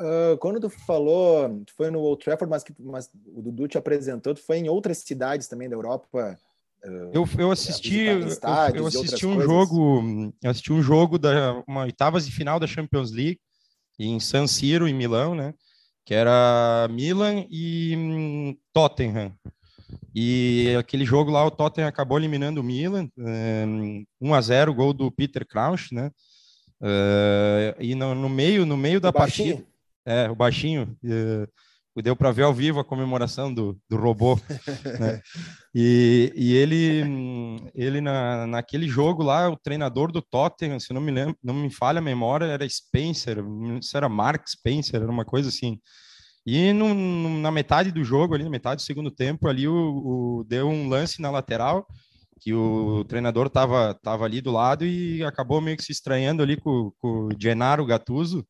Uh, quando tu falou, tu foi no Old Trafford, mas, que, mas o Dudu te apresentou, tu foi em outras cidades também da Europa, eu, eu assisti, eu, eu assisti um coisas. jogo, assisti um jogo da uma oitavas de final da Champions League em San Siro, em Milão, né? Que era Milan e hum, Tottenham. E aquele jogo lá, o Tottenham acabou eliminando o Milan, um, 1 a 0 gol do Peter Crouch, né? Uh, e no, no, meio, no meio da partida, é, o baixinho, uh, deu para ver ao vivo a comemoração do, do robô. [laughs] né? e, e ele, ele na, naquele jogo lá, o treinador do Tottenham, se não me lembro, não me falha a memória, era Spencer, se era Mark Spencer, era uma coisa assim. E no, no, na metade do jogo, ali na metade do segundo tempo, ali o, o deu um lance na lateral que o treinador estava tava ali do lado e acabou meio que se estranhando ali com, com o Gennaro Gattuso,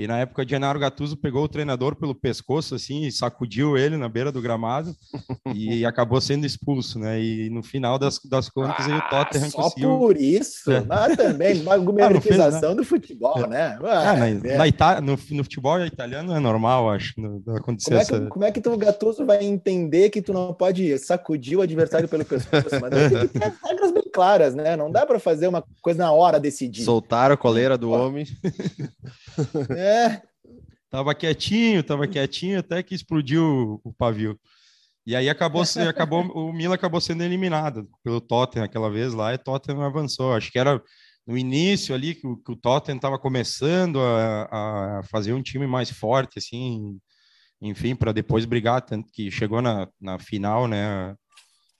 e na época, Gennaro Gattuso pegou o treinador pelo pescoço, assim, e sacudiu ele na beira do gramado [laughs] e acabou sendo expulso, né? E no final das, das contas, ah, aí o Tottenham só conseguiu... por isso? É. Mas também, uma gumerização [laughs] ah, do futebol, é. né? Ah, na, é. na Itália, no, no, futebol italiano é normal, acho, acontecer como é que, essa... Como é que tu, o Gattuso vai entender que tu não pode sacudir o adversário pelo pescoço? Mas tem que ter regras bem claras, né? Não dá para fazer uma coisa na hora decidir. Soltar a coleira do homem. [laughs] É. Tava quietinho, tava quietinho, até que explodiu o pavio. E aí acabou, acabou o Milan acabou sendo eliminado pelo Tottenham aquela vez lá, e Tottenham avançou. Acho que era no início ali, que o, que o Tottenham estava começando a, a, fazer um time mais forte, assim, enfim, para depois brigar, tanto que chegou na, na final, né?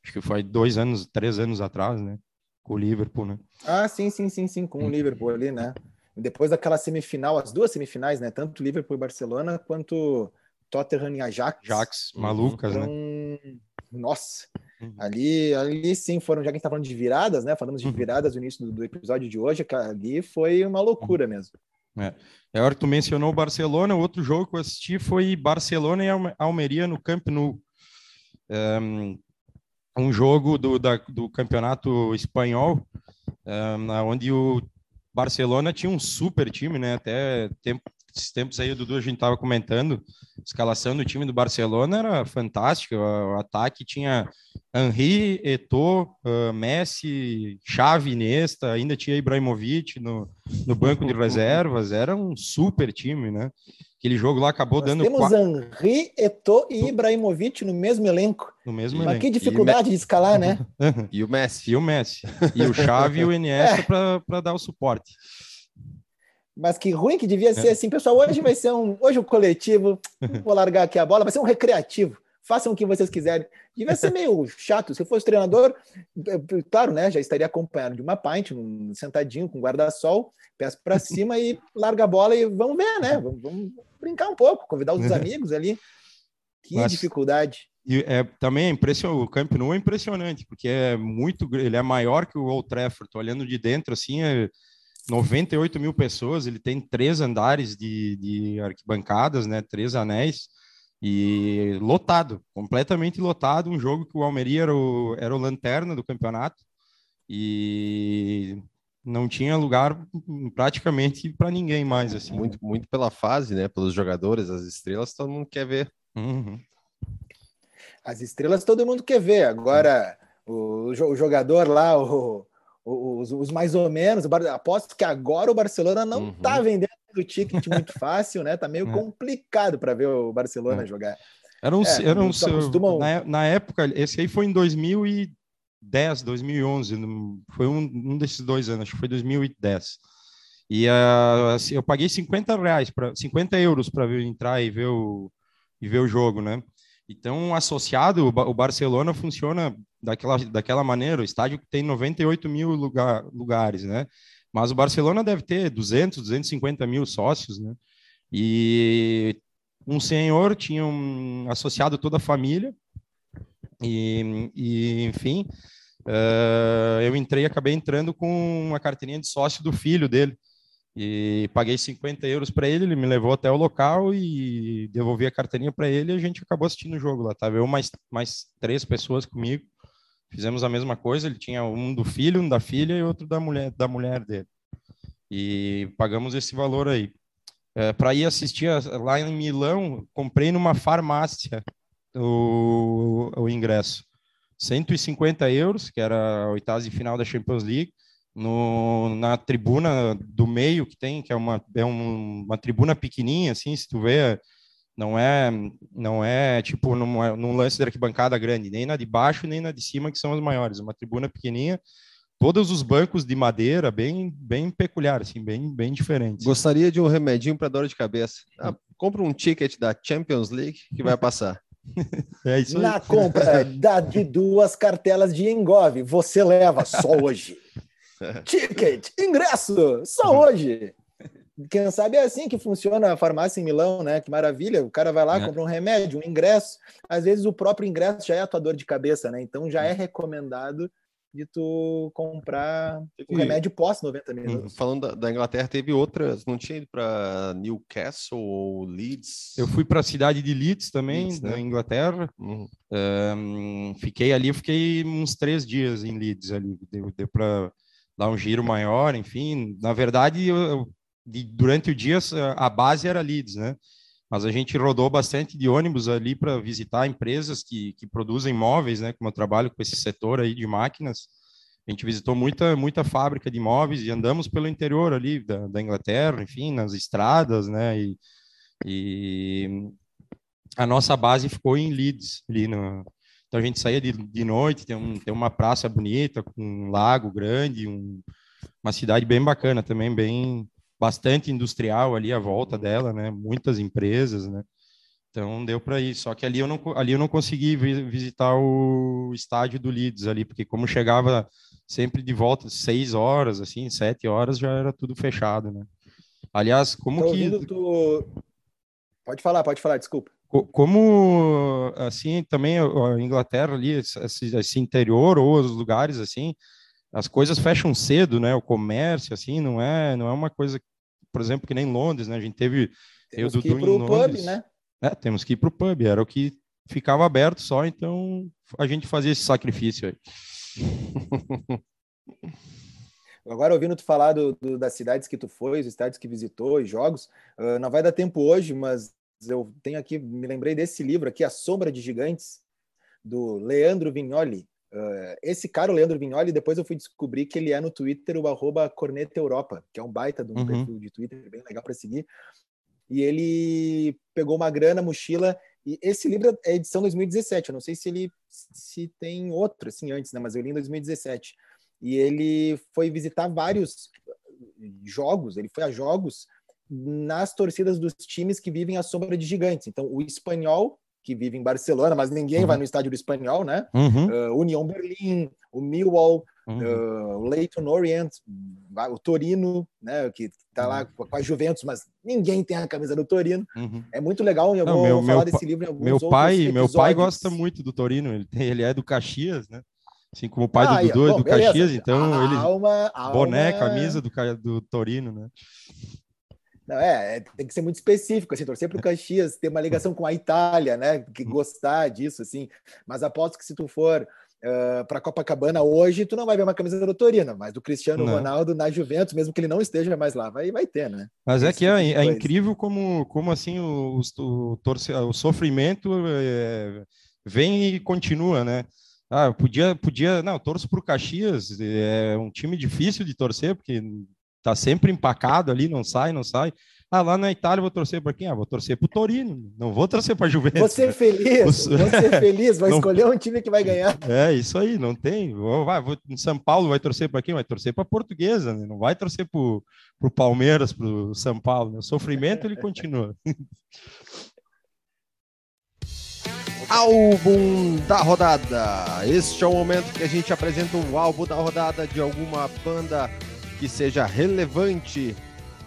Acho que foi dois anos, três anos atrás, né? Com o Liverpool, né? Ah, sim, sim, sim, sim, com o Liverpool ali, né? Depois daquela semifinal, as duas semifinais, né? Tanto Liverpool e Barcelona, quanto Tottenham e Ajax. Ajax, malucas, né? então, né? Nossa, uhum. ali, ali sim foram, já que a gente tá falando de viradas, né? Falamos de uhum. viradas no início do, do episódio de hoje, ali foi uma loucura uhum. mesmo. É. É hora que tu mencionou o Barcelona, outro jogo que eu assisti foi Barcelona e Almeria no Camp Nou. Um, um jogo do, da, do campeonato espanhol, um, onde o Barcelona tinha um super time, né? Até tempo, esses tempos aí, o Dudu, a gente estava comentando, a escalação do time do Barcelona era fantástica, o, ataque tinha Henri, Eto'o, uh, Messi, Xavi, Nesta, ainda tinha Ibrahimovic no, no banco de reservas, era um super time, né? Aquele jogo lá acabou Nós dando... temos quatro... Henri, Eto'o e Ibrahimovic no mesmo elenco. No mesmo Mas elenco. que dificuldade de escalar, né? [laughs] e o Messi. E o Messi. E o Xavi e o Iniesta [laughs] é. para dar o suporte. Mas que ruim que devia ser é. assim, pessoal. Hoje vai ser um. Hoje o coletivo, [laughs] vou largar aqui a bola, vai ser um recreativo. Façam o que vocês quiserem. Devia ser meio chato. Se eu fosse treinador, claro, né? Já estaria acompanhado de uma pint, um, sentadinho com guarda-sol, pés para [laughs] cima e larga a bola e vamos ver, né? Vamos, vamos brincar um pouco, convidar os [laughs] amigos ali. Que dificuldade. E é, também é impressionante, o Camp Nou é impressionante, porque é muito, ele é maior que o Old Trafford, olhando de dentro, assim, é, 98 mil pessoas, ele tem três andares de, de arquibancadas, né? Três anéis e lotado, completamente lotado. Um jogo que o Almeria era o, era o lanterna do campeonato e não tinha lugar praticamente para ninguém mais assim. Muito, muito pela fase, né? Pelos jogadores, as estrelas, todo mundo quer ver. Uhum. As estrelas todo mundo quer ver. Agora o, o jogador lá, o os, os, mais ou menos. Aposto que agora o Barcelona não está uhum. vendendo o ticket muito fácil, né? Tá meio [laughs] é. complicado para ver o Barcelona é. jogar. Era um, é, era um na, na, época, esse aí foi em 2010, 2011, foi um, um desses dois anos, acho que foi 2010. E uh, assim, eu paguei 50 reais para 50 euros para entrar e ver o e ver o jogo, né? Então, associado, o Barcelona funciona daquela, daquela maneira. O estádio tem 98 mil lugar, lugares, né? Mas o Barcelona deve ter 200, 250 mil sócios, né? E um senhor tinha um, associado toda a família. E, e enfim, uh, eu entrei, acabei entrando com uma carteirinha de sócio do filho dele e paguei 50 euros para ele, ele me levou até o local e devolvi a carteirinha para ele e a gente acabou assistindo o jogo lá, tava eu mais, mais três pessoas comigo, fizemos a mesma coisa, ele tinha um do filho, um da filha e outro da mulher, da mulher dele. E pagamos esse valor aí. É, para ir assistir lá em Milão, comprei numa farmácia o, o ingresso. 150 euros, que era a oitava de final da Champions League, no, na tribuna do meio que tem, que é uma, é um, uma tribuna pequenininha, assim, se tu vê, não é, não é tipo num, num lance de arquibancada grande, nem na de baixo, nem na de cima, que são as maiores, uma tribuna pequenininha, todos os bancos de madeira, bem, bem peculiar, assim, bem, bem diferentes. Gostaria de um remedinho para dor de cabeça. Ah, compra um ticket da Champions League que vai passar. [laughs] é isso aí. Na compra da, de duas cartelas de Engove, você leva só hoje. [laughs] [laughs] Ticket, ingresso, só hoje. Quem sabe é assim que funciona a farmácia em Milão, né? Que maravilha. O cara vai lá, é. compra um remédio, um ingresso. Às vezes o próprio ingresso já é a tua dor de cabeça, né? Então já é recomendado de tu comprar o remédio pós 90 minutos. Falando da, da, Inglaterra, teve outras, não tinha ido para Newcastle ou Leeds? Eu fui para a cidade de Leeds também, Leeds, né? na Inglaterra. Uhum. Um, fiquei ali, fiquei uns três dias em Leeds ali, deu, deu para dar um giro maior, enfim. Na verdade, eu, de, durante o dia a base era Leeds, né? Mas a gente rodou bastante de ônibus ali para visitar empresas que, que produzem móveis, né? Como eu trabalho com esse setor aí de máquinas. A gente visitou muita, muita fábrica de móveis e andamos pelo interior ali da, da Inglaterra, enfim, nas estradas, né? E, e a nossa base ficou em Leeds, ali no, então a gente saía de, de noite, tem, um, tem uma praça bonita, com um lago grande, um, uma cidade bem bacana também, bem bastante industrial ali à volta dela, né? Muitas empresas, né? Então deu para ir. Só que ali eu não ali eu não consegui visitar o estádio do Leeds ali, porque como chegava sempre de volta seis horas, assim, sete horas já era tudo fechado, né? Aliás, como Tô que tu... pode falar, pode falar, desculpa. Como assim também a Inglaterra ali, esse, esse interior ou os lugares assim, as coisas fecham cedo, né? O comércio assim não é não é uma coisa, por exemplo, que nem Londres, né? A gente teve Temos eu, que ir pro Londres, pub, né? É, temos que ir para o pub, era o que ficava aberto só, então a gente fazia esse sacrifício aí. [laughs] Agora, ouvindo tu falar do, do, das cidades que tu foi, os estádios que visitou e jogos, uh, não vai dar tempo hoje, mas eu tenho aqui, me lembrei desse livro aqui, A Sombra de Gigantes, do Leandro Vignoli. Uh, esse cara, o Leandro Vignoli, depois eu fui descobrir que ele é no Twitter o arroba Corneta Europa, que é um baita de um uhum. perfil de Twitter bem legal para seguir e ele pegou uma grana, mochila, e esse livro é edição 2017, eu não sei se ele se tem outro assim antes, né, mas eu li em 2017. E ele foi visitar vários jogos, ele foi a jogos nas torcidas dos times que vivem à sombra de gigantes. Então, o espanhol, que vive em Barcelona, mas ninguém uhum. vai no estádio do espanhol, né? Uhum. Uh, União Berlim, o Millwall, uhum. uh, o Leighton Orient, o Torino, né, que está lá uhum. com a Juventus, mas ninguém tem a camisa do Torino. Uhum. É muito legal, eu Não, vou meu, falar meu, desse livro em alguns meu pai, Meu pai gosta muito do Torino, ele, tem, ele é do Caxias, né? Assim como o pai ah, do Dudu é do beleza. Caxias, então a ele alma, boné, alma... camisa do, do Torino, né? Não, é, é, tem que ser muito específico, assim, torcer para o Caxias, ter uma ligação com a Itália, né? Que uhum. gostar disso, assim. Mas aposto que se tu for uh, para Copacabana hoje, tu não vai ver uma camisa do Torino, mas do Cristiano não. Ronaldo na Juventus, mesmo que ele não esteja mais lá, vai, vai ter, né? Mas é que é, tipo é incrível como, como assim o, o, torce, o sofrimento é, vem e continua, né? Ah, podia, podia, não, torço para o Caxias, é um time difícil de torcer, porque tá sempre empacado ali, não sai, não sai. Ah, lá na Itália vou torcer para quem? Ah, vou torcer para o Torino, não vou torcer para a Juventus. Você é feliz, você é [laughs] feliz, vai não... escolher um time que vai ganhar. É, isso aí, não tem. Vou, vai, vou, em São Paulo vai torcer para quem? Vai torcer para a Portuguesa, né? não vai torcer para o Palmeiras, para o São Paulo. Né? O sofrimento ele continua. [laughs] álbum da rodada. Este é o momento que a gente apresenta um álbum da rodada de alguma banda que seja relevante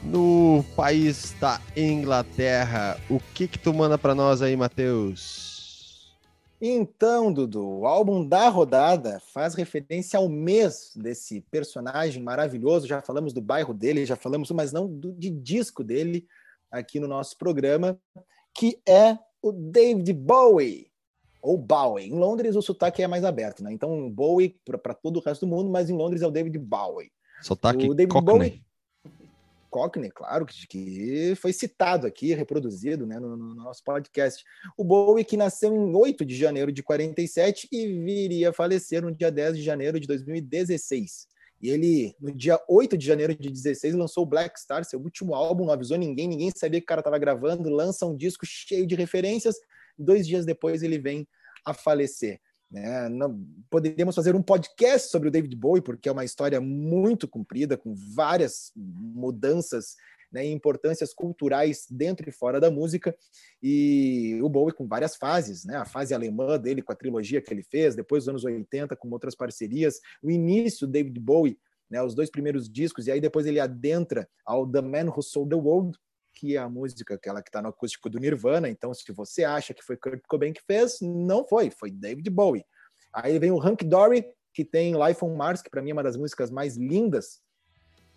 no país da Inglaterra. O que que tu manda para nós aí, Matheus? Então, Dudu, o álbum da rodada faz referência ao mês desse personagem maravilhoso. Já falamos do bairro dele, já falamos, mas não do, de disco dele aqui no nosso programa, que é o David Bowie, ou Bowie. Em Londres o sotaque é mais aberto, né? Então Bowie para todo o resto do mundo, mas em Londres é o David Bowie. Sotaque o David Cockney. Bowie Cockney, claro, que, que foi citado aqui, reproduzido né, no, no, nosso podcast. O Bowie, que nasceu em 8 de janeiro de 47 e viria a falecer no dia 10 de janeiro de 2016. E ele, no dia 8 de janeiro de 16, lançou Black Star, seu último álbum, não avisou ninguém, ninguém sabia que o cara estava gravando, lança um disco cheio de referências. Dois dias depois ele vem a falecer. Né? Não, poderíamos fazer um podcast sobre o David Bowie, porque é uma história muito comprida, com várias mudanças né, e importâncias culturais dentro e fora da música. E o Bowie com várias fases, né? a fase alemã dele com a trilogia que ele fez, depois dos anos 80 com outras parcerias, o início do David Bowie, né, os dois primeiros discos, e aí depois ele adentra ao The Man Who Sold the World, que a música, aquela que está no acústico do Nirvana. Então, se você acha que foi Kurt Cobain que fez, não foi, foi David Bowie. Aí vem o Hank Dory, que tem Life on Mars, que para mim é uma das músicas mais lindas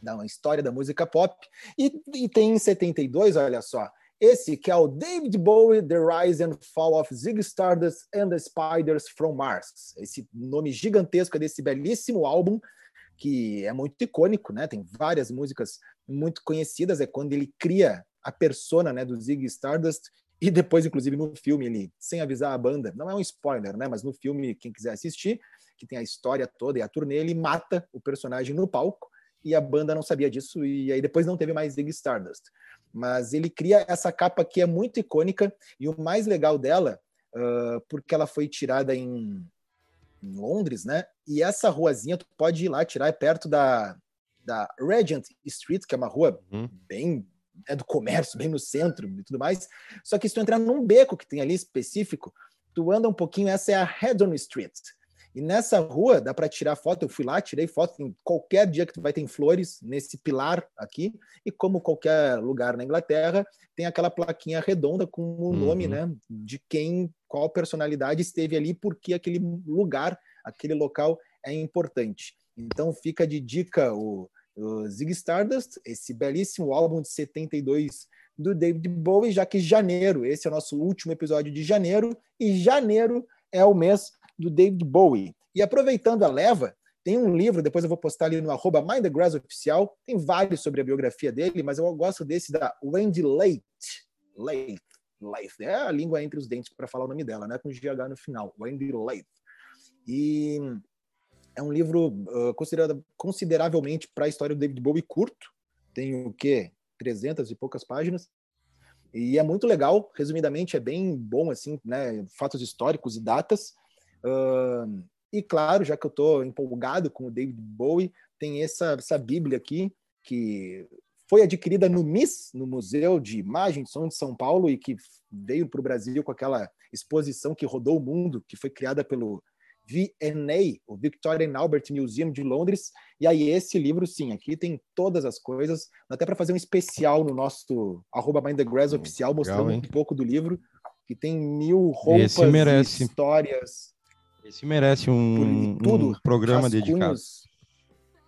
da história da música pop. E, e tem em 72, olha só, esse que é o David Bowie, The Rise and Fall of Zig Stardust and the Spiders from Mars. Esse nome gigantesco desse belíssimo álbum que é muito icônico, né? Tem várias músicas muito conhecidas. É quando ele cria a persona, né, do Zig Stardust e depois, inclusive, no filme, ele, sem avisar a banda, não é um spoiler, né? Mas no filme, quem quiser assistir, que tem a história toda e a turnê, ele mata o personagem no palco e a banda não sabia disso e aí depois não teve mais Zig Stardust. Mas ele cria essa capa que é muito icônica e o mais legal dela, uh, porque ela foi tirada em, em Londres, né? E essa ruazinha tu pode ir lá tirar, é perto da da Regent Street, que é uma rua Uhum. bem é do comércio, bem no centro e tudo mais. Só que se tu entrar num beco que tem ali específico, tu anda um pouquinho, essa é a Haddon Street. E nessa rua dá para tirar foto. Eu fui lá, tirei foto. Tem qualquer dia que tu vai ter flores nesse pilar aqui. E como qualquer lugar na Inglaterra, tem aquela plaquinha redonda com o nome, Uhum. né, de quem, qual personalidade esteve ali, porque aquele lugar, aquele local é importante. Então fica de dica o, o Zig Stardust, esse belíssimo álbum de 72 do David Bowie, já que janeiro, esse é o nosso último episódio de janeiro, e janeiro é o mês do David Bowie. E aproveitando a leva, tem um livro, depois eu vou postar ali no arroba Oficial, tem vários sobre a biografia dele, mas eu gosto desse da Wendy Leight. Leight. Leight. É a língua entre os dentes para falar o nome dela, né? Com GH no final. Wendy Leight. E é um livro uh, considerado, consideravelmente para a história do David Bowie curto. Tem o quê? 300 e poucas páginas. E é muito legal, resumidamente, é bem bom, assim, né? Fatos históricos e datas. Uh, e claro, já que eu estou empolgado com o David Bowie, tem essa, essa Bíblia aqui, que foi adquirida no MIS, no Museu de Imagem de Som de São Paulo, e que veio para o Brasil com aquela exposição que rodou o mundo, que foi criada pelo V&A, o Victoria and Albert Museum de Londres. E aí esse livro, sim, aqui tem todas as coisas. Dá até para fazer um especial no nosso arroba Mind the Grass Hum, oficial, mostrando hein? um pouco do livro, que tem mil roupas merece. histórias. Esse merece um, tudo, um programa rascunhos. dedicado.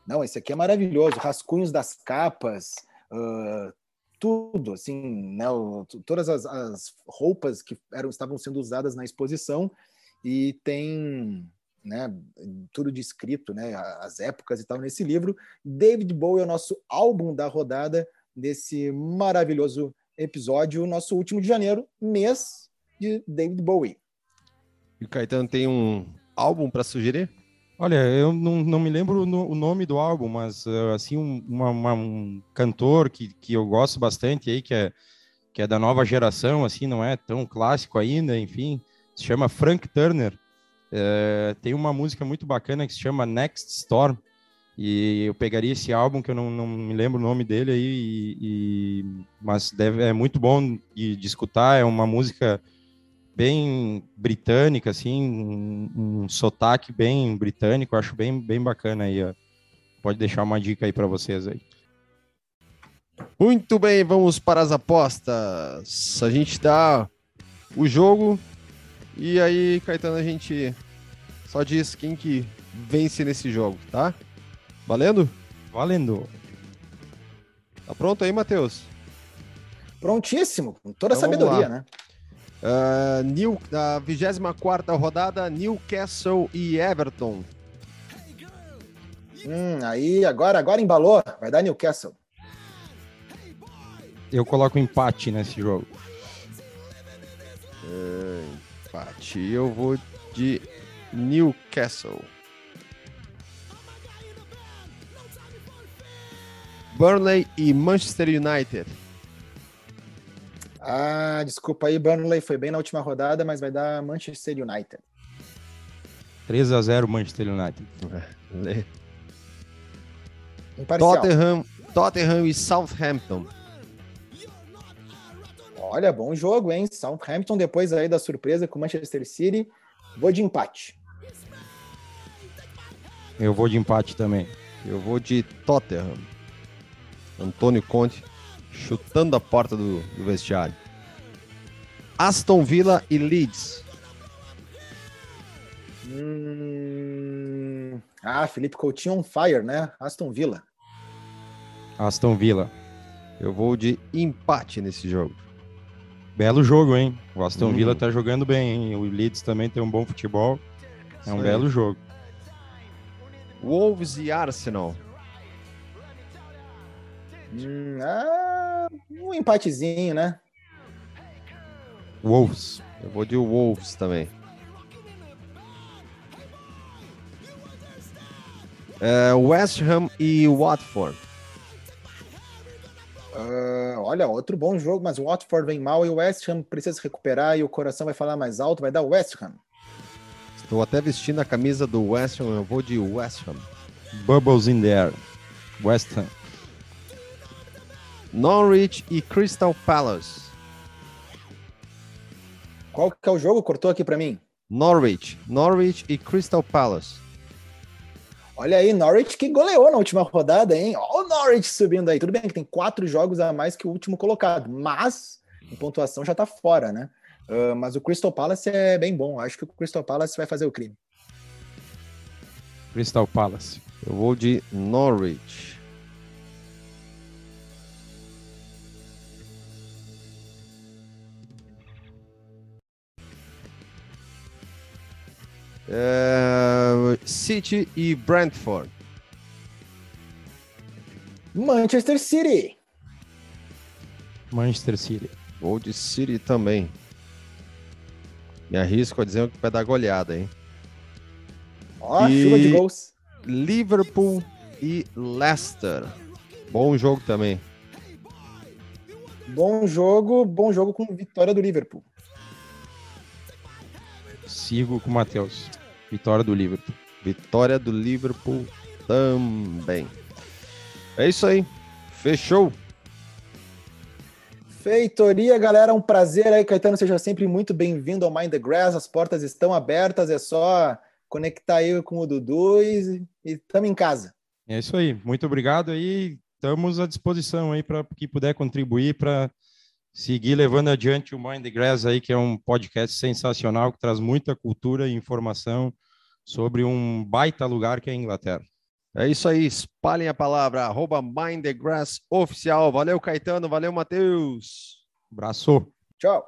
Não, esse aqui é maravilhoso. Rascunhos das capas, ah, tudo, assim, né? o- todas as, as roupas que eram, estavam sendo usadas na exposição e tem né, tudo descrito, né, as épocas e tal nesse livro. David Bowie é o nosso álbum da rodada desse maravilhoso episódio, nosso último de janeiro, mês de David Bowie. E o Caetano tem um álbum para sugerir? Olha, eu não, não me lembro no- o nome do álbum, mas eh, assim um, uma- uma- um cantor que, que eu gosto bastante aí, que é, que é da nova geração, assim, não é tão clássico ainda, enfim, se chama Frank Turner. Eh, tem uma música muito bacana que se chama Next Storm. E eu pegaria esse álbum, que eu não, não me lembro o nome dele aí, e, e- mas deve, é muito bom de, de escutar. É uma música bem britânica, assim, um, um sotaque bem britânico, acho bem, bem bacana aí. ó. Pode deixar uma dica aí para vocês aí. Muito bem, vamos para as apostas. A gente dá o jogo e aí, Caetano, a gente só diz quem que vence nesse jogo, tá? Valendo? Valendo! Tá pronto aí, Matheus? Prontíssimo, com toda a Então, vamos sabedoria, lá. né? Ah, New, na 24 rodada, Newcastle e Everton. Hum, aí agora, agora embalou, vai dar Newcastle. Eu coloco empate nesse jogo. Empate. Eu vou de Newcastle. Burnley e Manchester United. Ah, desculpa aí, Burnley foi bem na última rodada, mas vai dar Manchester United. 3 a 0 Manchester United. Imparcial. Tottenham, Tottenham e Southampton. Olha, bom jogo, hein? Southampton depois aí da surpresa com o Manchester City. Vou de empate. Eu vou de empate também. Eu vou de Tottenham. Antônio Conte chutando a porta do, do vestiário. Aston Villa e Leeds. Hum... Ah, Felipe Coutinho on fire, né? Aston Villa. Aston Villa. Eu vou de empate nesse jogo. Belo jogo, hein? O Aston. Villa tá jogando bem, hein? O Leeds também tem um bom futebol. É um aí. belo jogo. Wolves e Arsenal. Hum, ah, um empatezinho, né? Wolves. Eu vou de Wolves também. É, West Ham e Watford. Ah, olha, outro bom jogo, mas o Watford vem mal e o West Ham precisa se recuperar e o coração vai falar mais alto, vai dar West Ham. Estou até vestindo a camisa do West Ham. Eu vou de West Ham. Bubbles in the air. West Ham. Norwich e Crystal Palace. Qual que é o jogo? Cortou aqui para mim. Norwich, Norwich e Crystal Palace. Olha aí, Norwich que goleou na última rodada, hein? Olha o Norwich subindo aí. Tudo bem que tem quatro jogos a mais que o último colocado, mas em pontuação já tá fora, né? Uh, mas o Crystal Palace é bem bom. Acho que o Crystal Palace vai fazer o crime. Crystal Palace. Eu vou de Norwich. É, City e Brentford. Manchester City. Manchester City. De City também. Me arrisco a dizer que vai dar goleada, hein? Ó, E- chuva de gols. Liverpool e Leicester. Bom jogo também. Bom jogo, bom jogo com vitória do Liverpool. Sigo com o Matheus. Vitória do Liverpool. Vitória do Liverpool também. É isso aí. Fechou. Feitoria, galera, um prazer aí, Caetano, seja sempre muito bem-vindo ao Mind the Grass, as portas estão abertas, é só conectar aí com o Dudu e estamos em casa. É isso aí. Muito obrigado aí. Estamos à disposição aí para quem puder contribuir para seguir levando adiante o Mind the Grass aí, que é um podcast sensacional que traz muita cultura e informação sobre um baita lugar que é a Inglaterra. É isso aí. Espalhem a palavra. Arroba Mind the Grass Oficial. Valeu, Caetano. Valeu, Matheus. Abraço. Tchau.